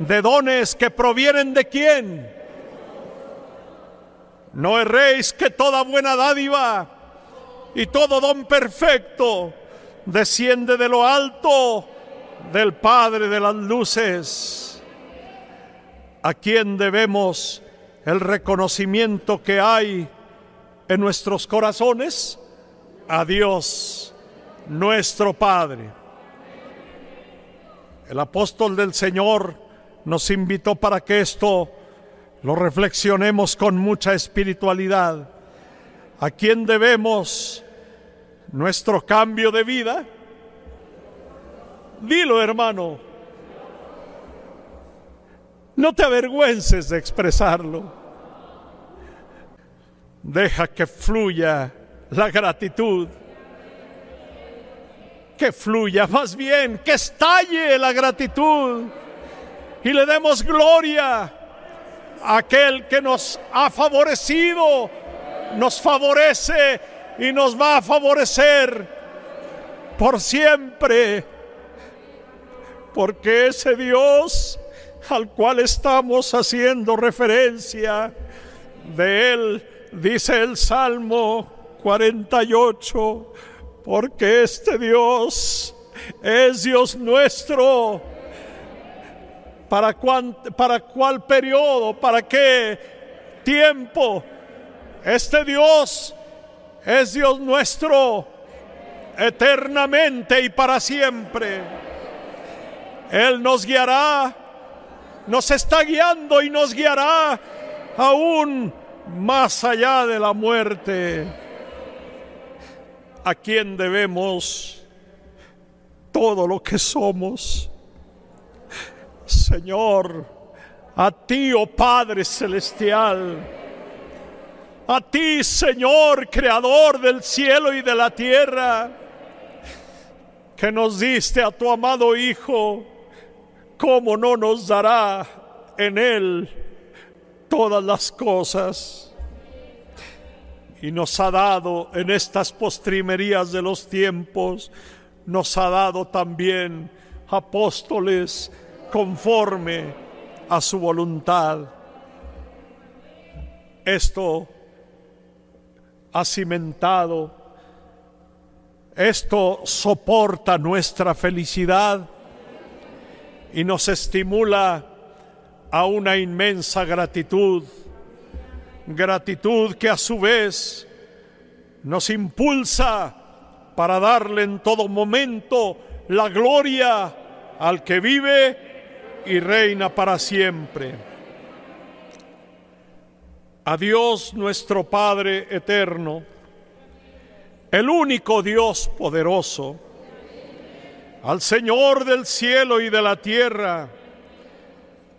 de dones que provienen de quién. No erréis que toda buena dádiva y todo don perfecto desciende de lo alto del Padre de las Luces, a quien debemos el reconocimiento que hay en nuestros corazones, a Dios nuestro Padre. El apóstol del Señor nos invitó para que esto lo reflexionemos con mucha espiritualidad. ¿A quién debemos nuestro cambio de vida? Dilo, hermano. No te avergüences de expresarlo. Deja que fluya la gratitud que fluya, más bien que estalle la gratitud y le demos gloria a aquel que nos ha favorecido, nos favorece y nos va a favorecer por siempre, porque ese Dios al cual estamos haciendo referencia, de él dice el Salmo 48, porque este Dios es Dios nuestro. ¿Para, ¿Para cuál periodo? ¿Para qué tiempo? Este Dios es Dios nuestro eternamente y para siempre. Él nos guiará, nos está guiando y nos guiará aún más allá de la muerte a quien debemos todo lo que somos. Señor, a ti, oh Padre Celestial, a ti, Señor, Creador del cielo y de la tierra, que nos diste a tu amado Hijo, ¿cómo no nos dará en Él todas las cosas? y nos ha dado en estas postrimerías de los tiempos, nos ha dado también apóstoles conforme a su voluntad. Esto ha cimentado, esto soporta nuestra felicidad y nos estimula a una inmensa gratitud gratitud que a su vez nos impulsa para darle en todo momento la gloria al que vive y reina para siempre. A Dios nuestro Padre eterno, el único Dios poderoso, al Señor del cielo y de la tierra,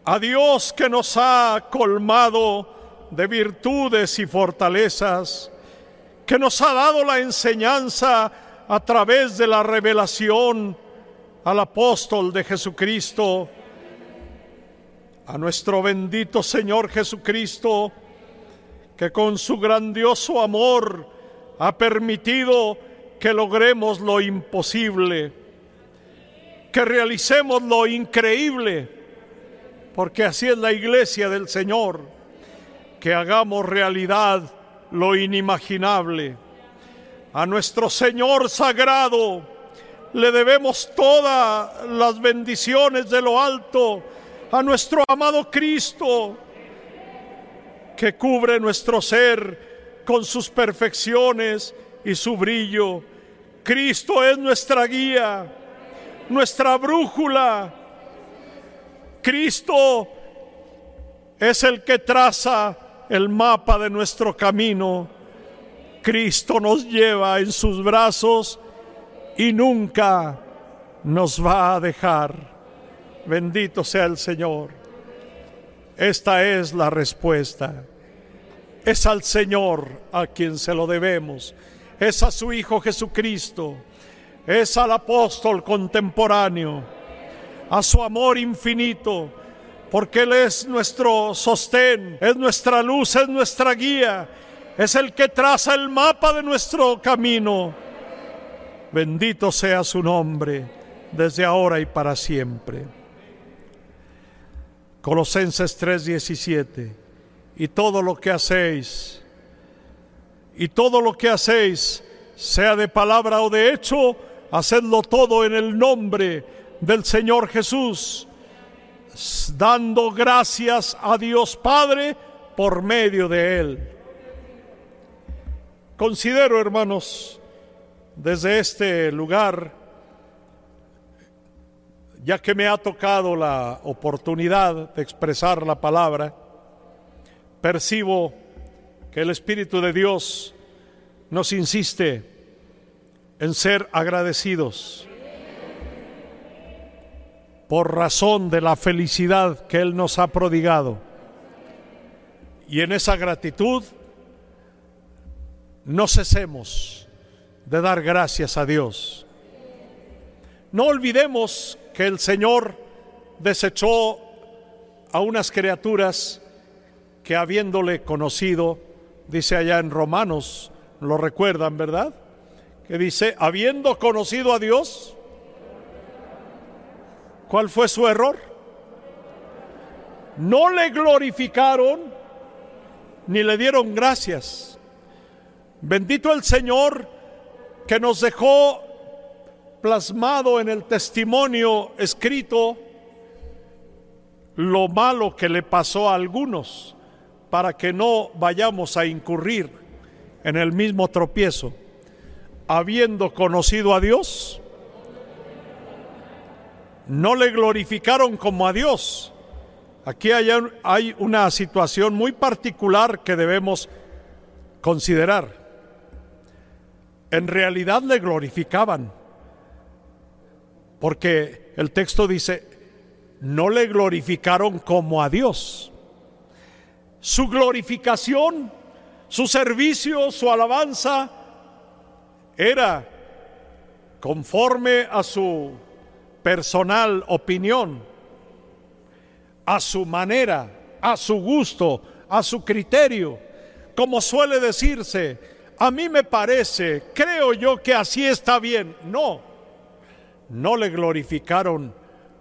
a Dios que nos ha colmado de virtudes y fortalezas, que nos ha dado la enseñanza a través de la revelación al apóstol de Jesucristo, a nuestro bendito Señor Jesucristo, que con su grandioso amor ha permitido que logremos lo imposible, que realicemos lo increíble, porque así es la iglesia del Señor, que hagamos realidad lo inimaginable. A nuestro Señor sagrado le debemos todas las bendiciones de lo alto, a nuestro amado Cristo, que cubre nuestro ser con sus perfecciones y su brillo. Cristo es nuestra guía, nuestra brújula. Cristo es el que traza el mapa de nuestro camino. Cristo nos lleva en sus brazos y nunca nos va a dejar. Bendito sea el Señor. Esta es la respuesta. Es al Señor a quien se lo debemos. Es a su Hijo Jesucristo. Es al apóstol contemporáneo. A su amor infinito. Porque Él es nuestro sostén, es nuestra luz, es nuestra guía. Es el que traza el mapa de nuestro camino. Bendito sea su nombre desde ahora y para siempre. Colosenses 3:17. Y todo lo que hacéis, y todo lo que hacéis, sea de palabra o de hecho, hacedlo todo en el nombre del Señor Jesús, dando gracias a Dios Padre por medio de Él. Considero, hermanos, desde este lugar, ya que me ha tocado la oportunidad de expresar la palabra, percibo que el Espíritu de Dios nos insiste en ser agradecidos por razón de la felicidad que Él nos ha prodigado. Y en esa gratitud no cesemos de dar gracias a Dios. No olvidemos que el Señor desechó a unas criaturas que habiéndole conocido, dice allá en Romanos, lo recuerdan, ¿verdad? Que dice, habiendo conocido a Dios, ¿cuál fue su error? No le glorificaron ni le dieron gracias. Bendito el Señor que nos dejó plasmado en el testimonio escrito lo malo que le pasó a algunos para que no vayamos a incurrir en el mismo tropiezo. Habiendo conocido a Dios, no le glorificaron como a Dios. Aquí hay, una situación muy particular que debemos considerar. En realidad le glorificaban porque el texto dice, no le glorificaron como a Dios. Su glorificación, su servicio, su alabanza era conforme a su personal opinión, a su manera, a su gusto, a su criterio. Como suele decirse, a mí me parece, creo yo que así está bien. No, no le glorificaron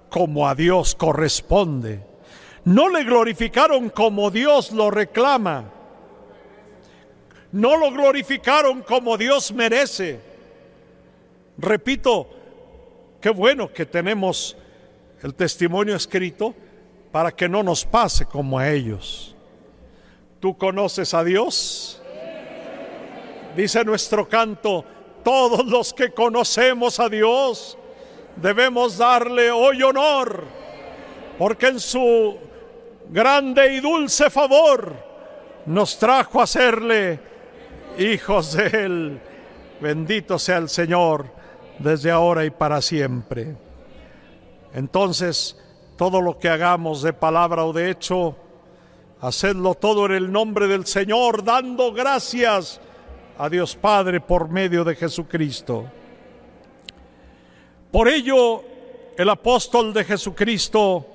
como a Dios corresponde. No le glorificaron como Dios lo reclama. No lo glorificaron como Dios merece. Repito, qué bueno que tenemos el testimonio escrito para que no nos pase como a ellos. ¿Tú conoces a Dios? Dice nuestro canto, todos los que conocemos a Dios debemos darle hoy honor, porque en su grande y dulce favor nos trajo a serle hijos de Él. Bendito sea el Señor desde ahora y para siempre. Entonces, todo lo que hagamos de palabra o de hecho, hacedlo todo en el nombre del Señor, dando gracias a Dios Padre por medio de Jesucristo. Por ello, el apóstol de Jesucristo,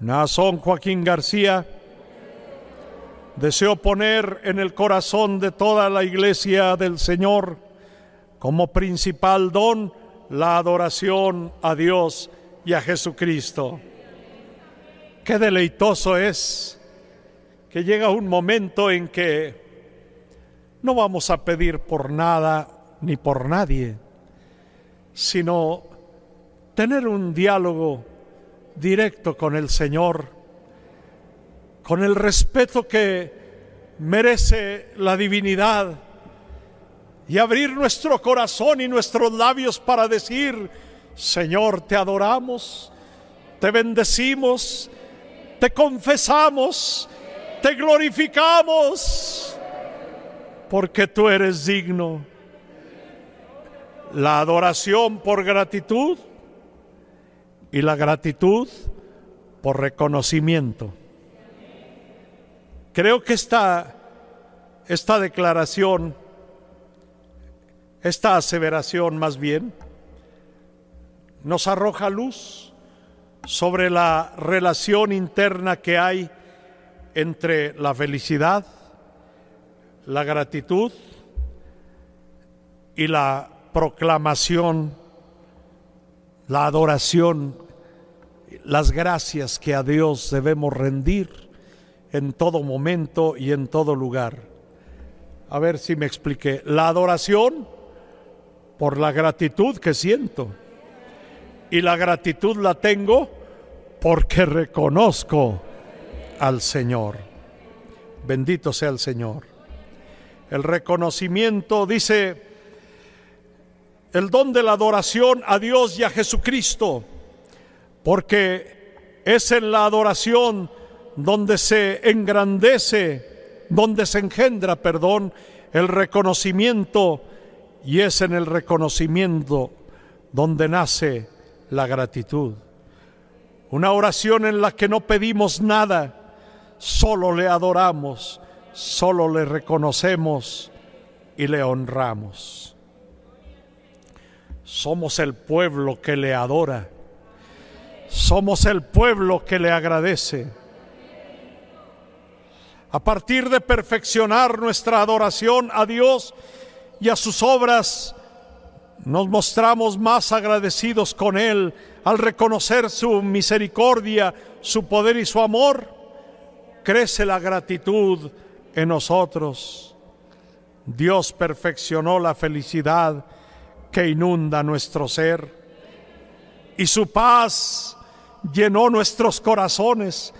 Nazón Joaquín García, deseó poner en el corazón de toda la iglesia del Señor como principal don la adoración a Dios y a Jesucristo. Qué deleitoso es que llega un momento en que no vamos a pedir por nada ni por nadie, sino tener un diálogo directo con el Señor, con el respeto que merece la divinidad y abrir nuestro corazón y nuestros labios para decir, Señor, te adoramos, te bendecimos, te confesamos, te glorificamos porque tú eres digno. La adoración por gratitud y la gratitud por reconocimiento. Creo que esta, esta declaración, esta aseveración más bien, nos arroja luz sobre la relación interna que hay entre la felicidad, la gratitud y la proclamación, la adoración, las gracias que a Dios debemos rendir en todo momento y en todo lugar. A ver si me expliqué. La adoración por la gratitud que siento. Y la gratitud la tengo porque reconozco al Señor. Bendito sea el Señor el reconocimiento, dice, el don de la adoración a Dios y a Jesucristo, porque es en la adoración donde se engrandece, donde se engendra, perdón, el reconocimiento y es en el reconocimiento donde nace la gratitud. Una oración en la que no pedimos nada, solo le adoramos solo le reconocemos y le honramos. Somos el pueblo que le adora. Somos el pueblo que le agradece. A partir de perfeccionar nuestra adoración a Dios y a sus obras, nos mostramos más agradecidos con Él al reconocer su misericordia, su poder y su amor. Crece la gratitud en nosotros. Dios perfeccionó la felicidad que inunda nuestro ser y su paz llenó nuestros corazones.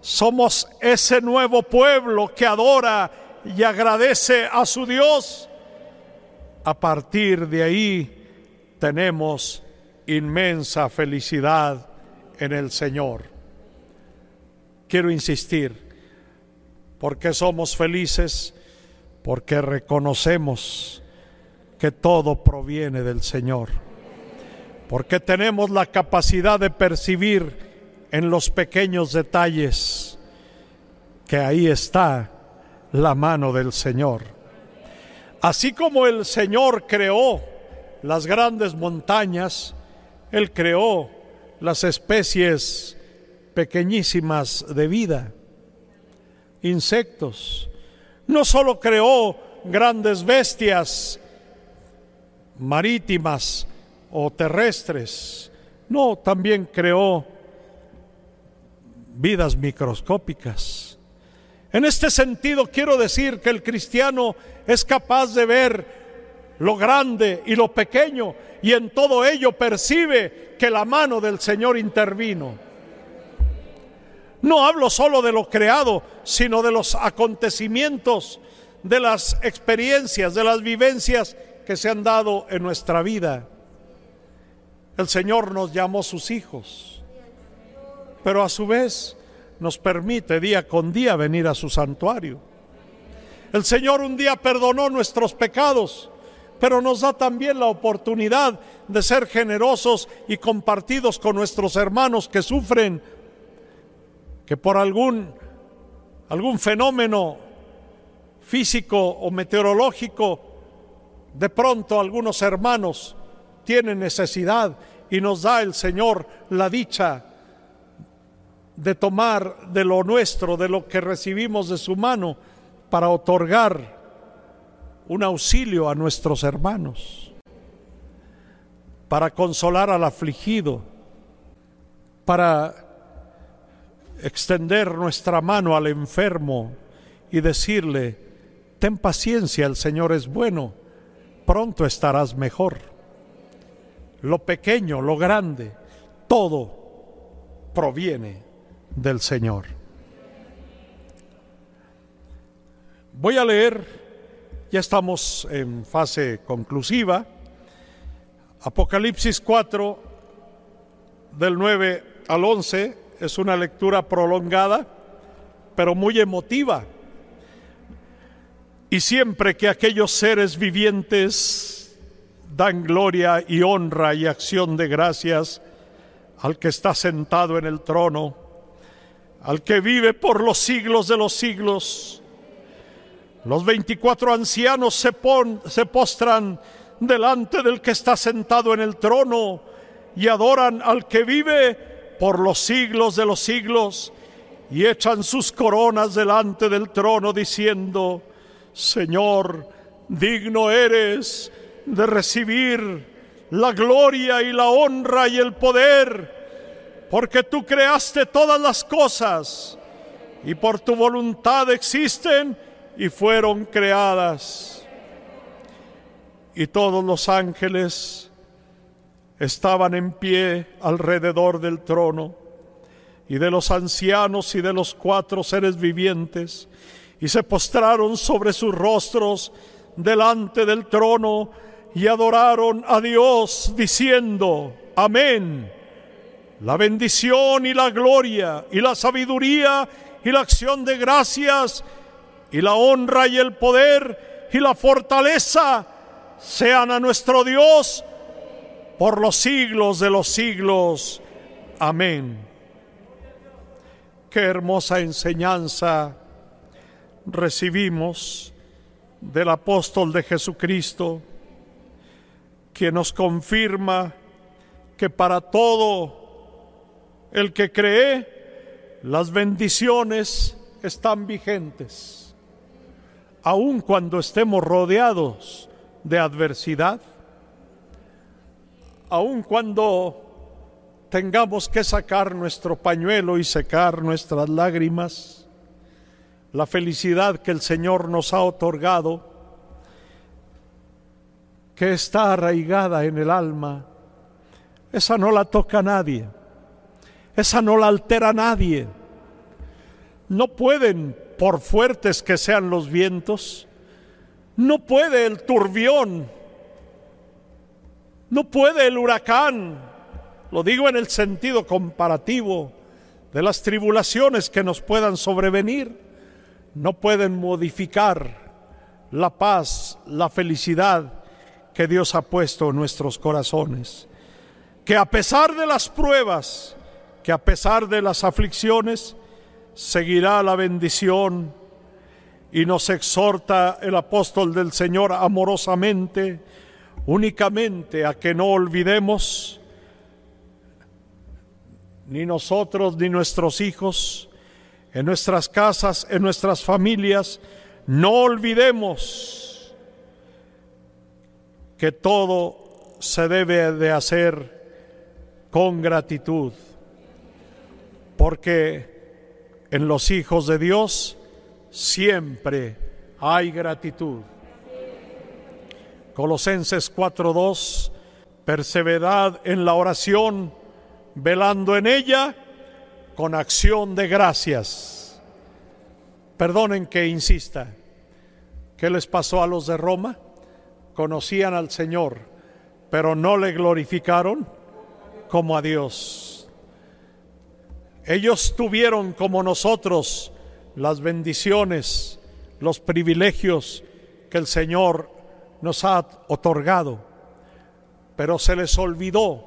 Somos ese nuevo pueblo que adora y agradece a su Dios. A partir de ahí tenemos inmensa felicidad en el Señor. Quiero insistir, ¿Por qué somos felices? Porque reconocemos que todo proviene del Señor. Porque tenemos la capacidad de percibir en los pequeños detalles que ahí está la mano del Señor. Así como el Señor creó las grandes montañas, Él creó las especies pequeñísimas de vida insectos. No solo creó grandes bestias marítimas o terrestres, no, también creó vidas microscópicas. En este sentido quiero decir que el cristiano es capaz de ver lo grande y lo pequeño y en todo ello percibe que la mano del Señor intervino. No hablo solo de lo creado, sino de los acontecimientos, de las experiencias, de las vivencias que se han dado en nuestra vida. El Señor nos llamó sus hijos, pero a su vez nos permite día con día venir a su santuario. El Señor un día perdonó nuestros pecados, pero nos da también la oportunidad de ser generosos y compartidos con nuestros hermanos que sufren, que por algún, algún fenómeno físico o meteorológico, de pronto algunos hermanos tienen necesidad y nos da el Señor la dicha de tomar de lo nuestro, de lo que recibimos de su mano, para otorgar un auxilio a nuestros hermanos, para consolar al afligido, para extender nuestra mano al enfermo y decirle, ten paciencia, el Señor es bueno, pronto estarás mejor. Lo pequeño, lo grande, todo proviene del Señor. Voy a leer, ya estamos en fase conclusiva, Apocalipsis 4, del 9 al 11, es una lectura prolongada, pero muy emotiva. Y siempre que aquellos seres vivientes dan gloria y honra y acción de gracias al que está sentado en el trono, al que vive por los siglos de los siglos. Los veinticuatro ancianos se, se postran delante del que está sentado en el trono y adoran al que vive por los siglos de los siglos y echan sus coronas delante del trono diciendo, Señor, digno eres de recibir la gloria y la honra y el poder porque tú creaste todas las cosas y por tu voluntad existen y fueron creadas. Y todos los ángeles estaban en pie alrededor del trono y de los ancianos y de los cuatro seres vivientes y se postraron sobre sus rostros delante del trono y adoraron a Dios diciendo, amén la bendición y la gloria y la sabiduría y la acción de gracias y la honra y el poder y la fortaleza sean a nuestro Dios por los siglos de los siglos. Amén. Qué hermosa enseñanza recibimos del apóstol de Jesucristo, que nos confirma que para todo el que cree, las bendiciones están vigentes, aun cuando estemos rodeados de adversidad, aun cuando tengamos que sacar nuestro pañuelo y secar nuestras lágrimas, la felicidad que el Señor nos ha otorgado, que está arraigada en el alma, esa no la toca nadie esa no la altera nadie. No pueden, por fuertes que sean los vientos, no puede el turbión, no puede el huracán, lo digo en el sentido comparativo de las tribulaciones que nos puedan sobrevenir, no pueden modificar la paz, la felicidad que Dios ha puesto en nuestros corazones. Que a pesar de las pruebas, a pesar de las aflicciones seguirá la bendición y nos exhorta el apóstol del Señor amorosamente, únicamente a que no olvidemos, ni nosotros ni nuestros hijos, en nuestras casas, en nuestras familias, no olvidemos que todo se debe de hacer con gratitud porque en los hijos de Dios siempre hay gratitud. Colosenses 4:2, perseverad en la oración, velando en ella con acción de gracias. Perdonen que insista. ¿Qué les pasó a los de Roma? conocían al Señor, pero no le glorificaron como a Dios. Ellos tuvieron como nosotros las bendiciones, los privilegios que el Señor nos ha otorgado, pero se les olvidó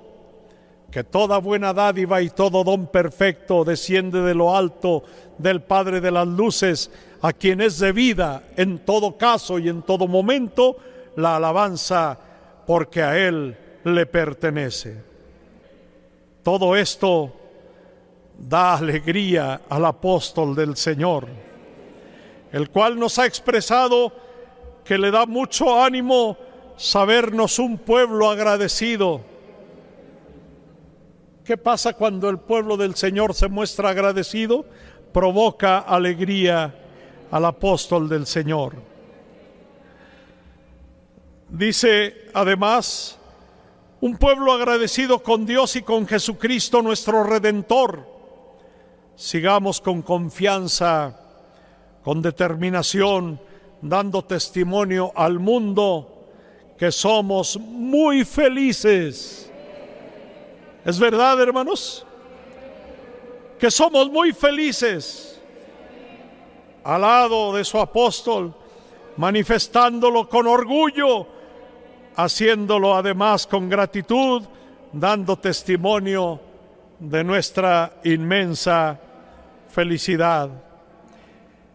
que toda buena dádiva y todo don perfecto desciende de lo alto del Padre de las Luces, a quien es debida en todo caso y en todo momento la alabanza, porque a Él le pertenece. Todo esto da alegría al apóstol del Señor, el cual nos ha expresado que le da mucho ánimo sabernos un pueblo agradecido. ¿Qué pasa cuando el pueblo del Señor se muestra agradecido? Provoca alegría al apóstol del Señor. Dice además, un pueblo agradecido con Dios y con Jesucristo nuestro Redentor. Sigamos con confianza, con determinación, dando testimonio al mundo que somos muy felices. ¿Es verdad, hermanos? Que somos muy felices al lado de su apóstol, manifestándolo con orgullo, haciéndolo además con gratitud, dando testimonio de nuestra inmensa felicidad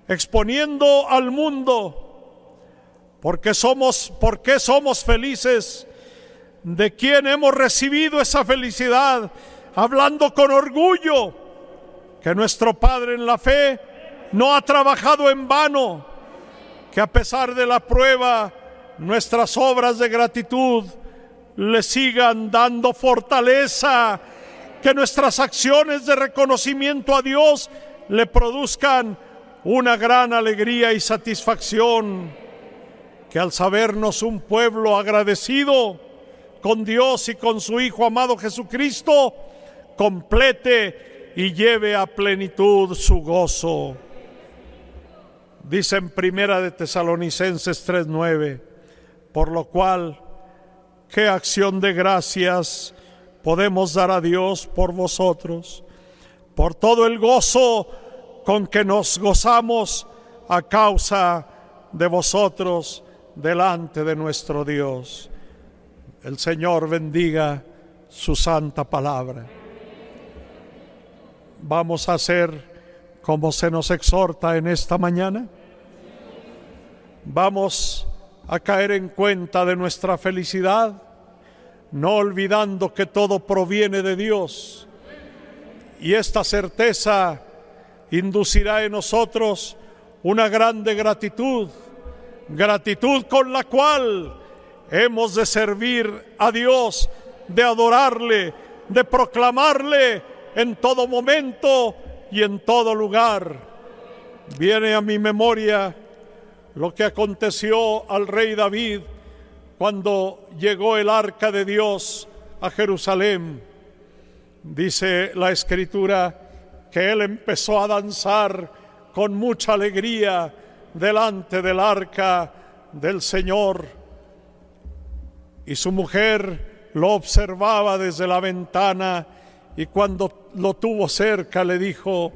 exponiendo al mundo porque somos, por qué somos felices, de quién hemos recibido esa felicidad, hablando con orgullo que nuestro Padre en la fe no ha trabajado en vano, que a pesar de la prueba, nuestras obras de gratitud le sigan dando fortaleza, que nuestras acciones de reconocimiento a Dios le produzcan una gran alegría y satisfacción que al sabernos un pueblo agradecido con Dios y con su Hijo amado Jesucristo, complete y lleve a plenitud su gozo. Dice en Primera de Tesalonicenses 3:9, por lo cual, qué acción de gracias podemos dar a Dios por vosotros, por todo el gozo con que nos gozamos a causa de vosotros delante de nuestro Dios. El Señor bendiga su santa palabra. Vamos a hacer como se nos exhorta en esta mañana. Vamos a caer en cuenta de nuestra felicidad, no olvidando que todo proviene de Dios. Y esta certeza inducirá en nosotros una grande gratitud, gratitud con la cual hemos de servir a Dios, de adorarle, de proclamarle en todo momento y en todo lugar. Viene a mi memoria lo que aconteció al rey David cuando llegó el arca de Dios a Jerusalén. Dice la escritura, que él empezó a danzar con mucha alegría delante del arca del Señor. Y su mujer lo observaba desde la ventana y cuando lo tuvo cerca le dijo,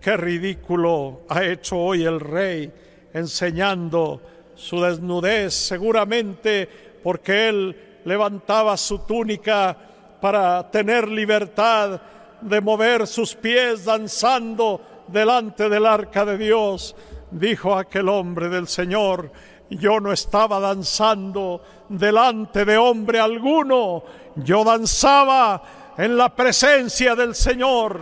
qué ridículo ha hecho hoy el rey enseñando su desnudez, seguramente porque él levantaba su túnica para tener libertad de mover sus pies danzando delante del arca de Dios, dijo aquel hombre del Señor, yo no estaba danzando delante de hombre alguno, yo danzaba en la presencia del Señor.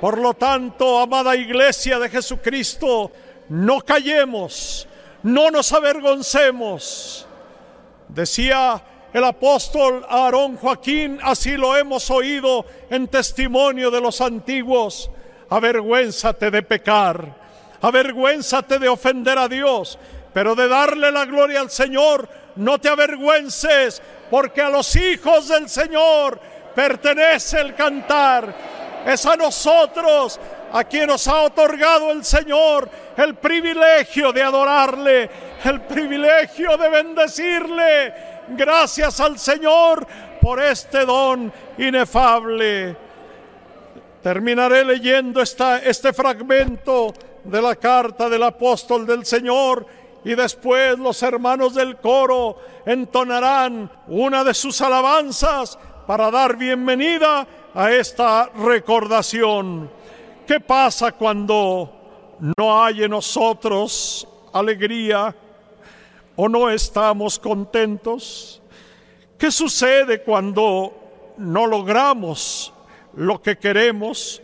Por lo tanto, amada iglesia de Jesucristo, no callemos, no nos avergoncemos. Decía el apóstol Aarón Joaquín, así lo hemos oído en testimonio de los antiguos. Avergüénzate de pecar, avergüénzate de ofender a Dios, pero de darle la gloria al Señor, no te avergüences, porque a los hijos del Señor pertenece el cantar. Es a nosotros a quien nos ha otorgado el Señor el privilegio de adorarle, el privilegio de bendecirle. Gracias al Señor por este don inefable. Terminaré leyendo esta, este fragmento de la carta del apóstol del Señor y después los hermanos del coro entonarán una de sus alabanzas para dar bienvenida a esta recordación. ¿Qué pasa cuando no hay en nosotros alegría o no estamos contentos? ¿Qué sucede cuando no logramos lo que queremos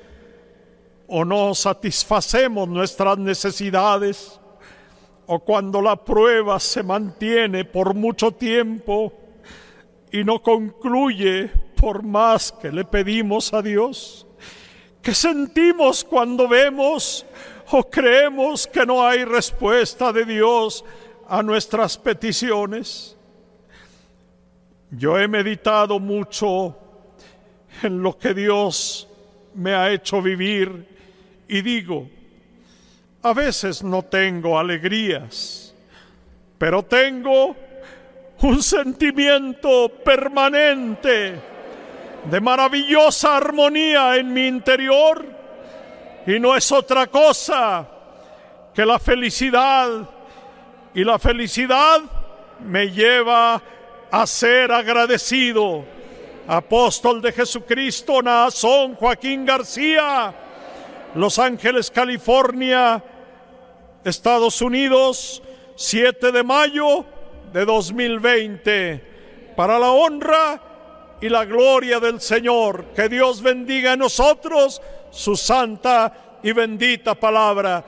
o no satisfacemos nuestras necesidades? o cuando la prueba se mantiene por mucho tiempo y no concluye por más que le pedimos a Dios? ¿Qué sentimos cuando vemos o creemos que no hay respuesta de Dios a nuestras peticiones? Yo he meditado mucho en lo que Dios me ha hecho vivir y digo, a veces no tengo alegrías, pero tengo un sentimiento permanente de maravillosa armonía en mi interior y no es otra cosa que la felicidad y la felicidad me lleva a ser agradecido. Apóstol de Jesucristo, Nazón Joaquín García, Los Ángeles, California, Estados Unidos, 7 de mayo de 2020, para la honra y la gloria del Señor. Que Dios bendiga a nosotros su santa y bendita palabra.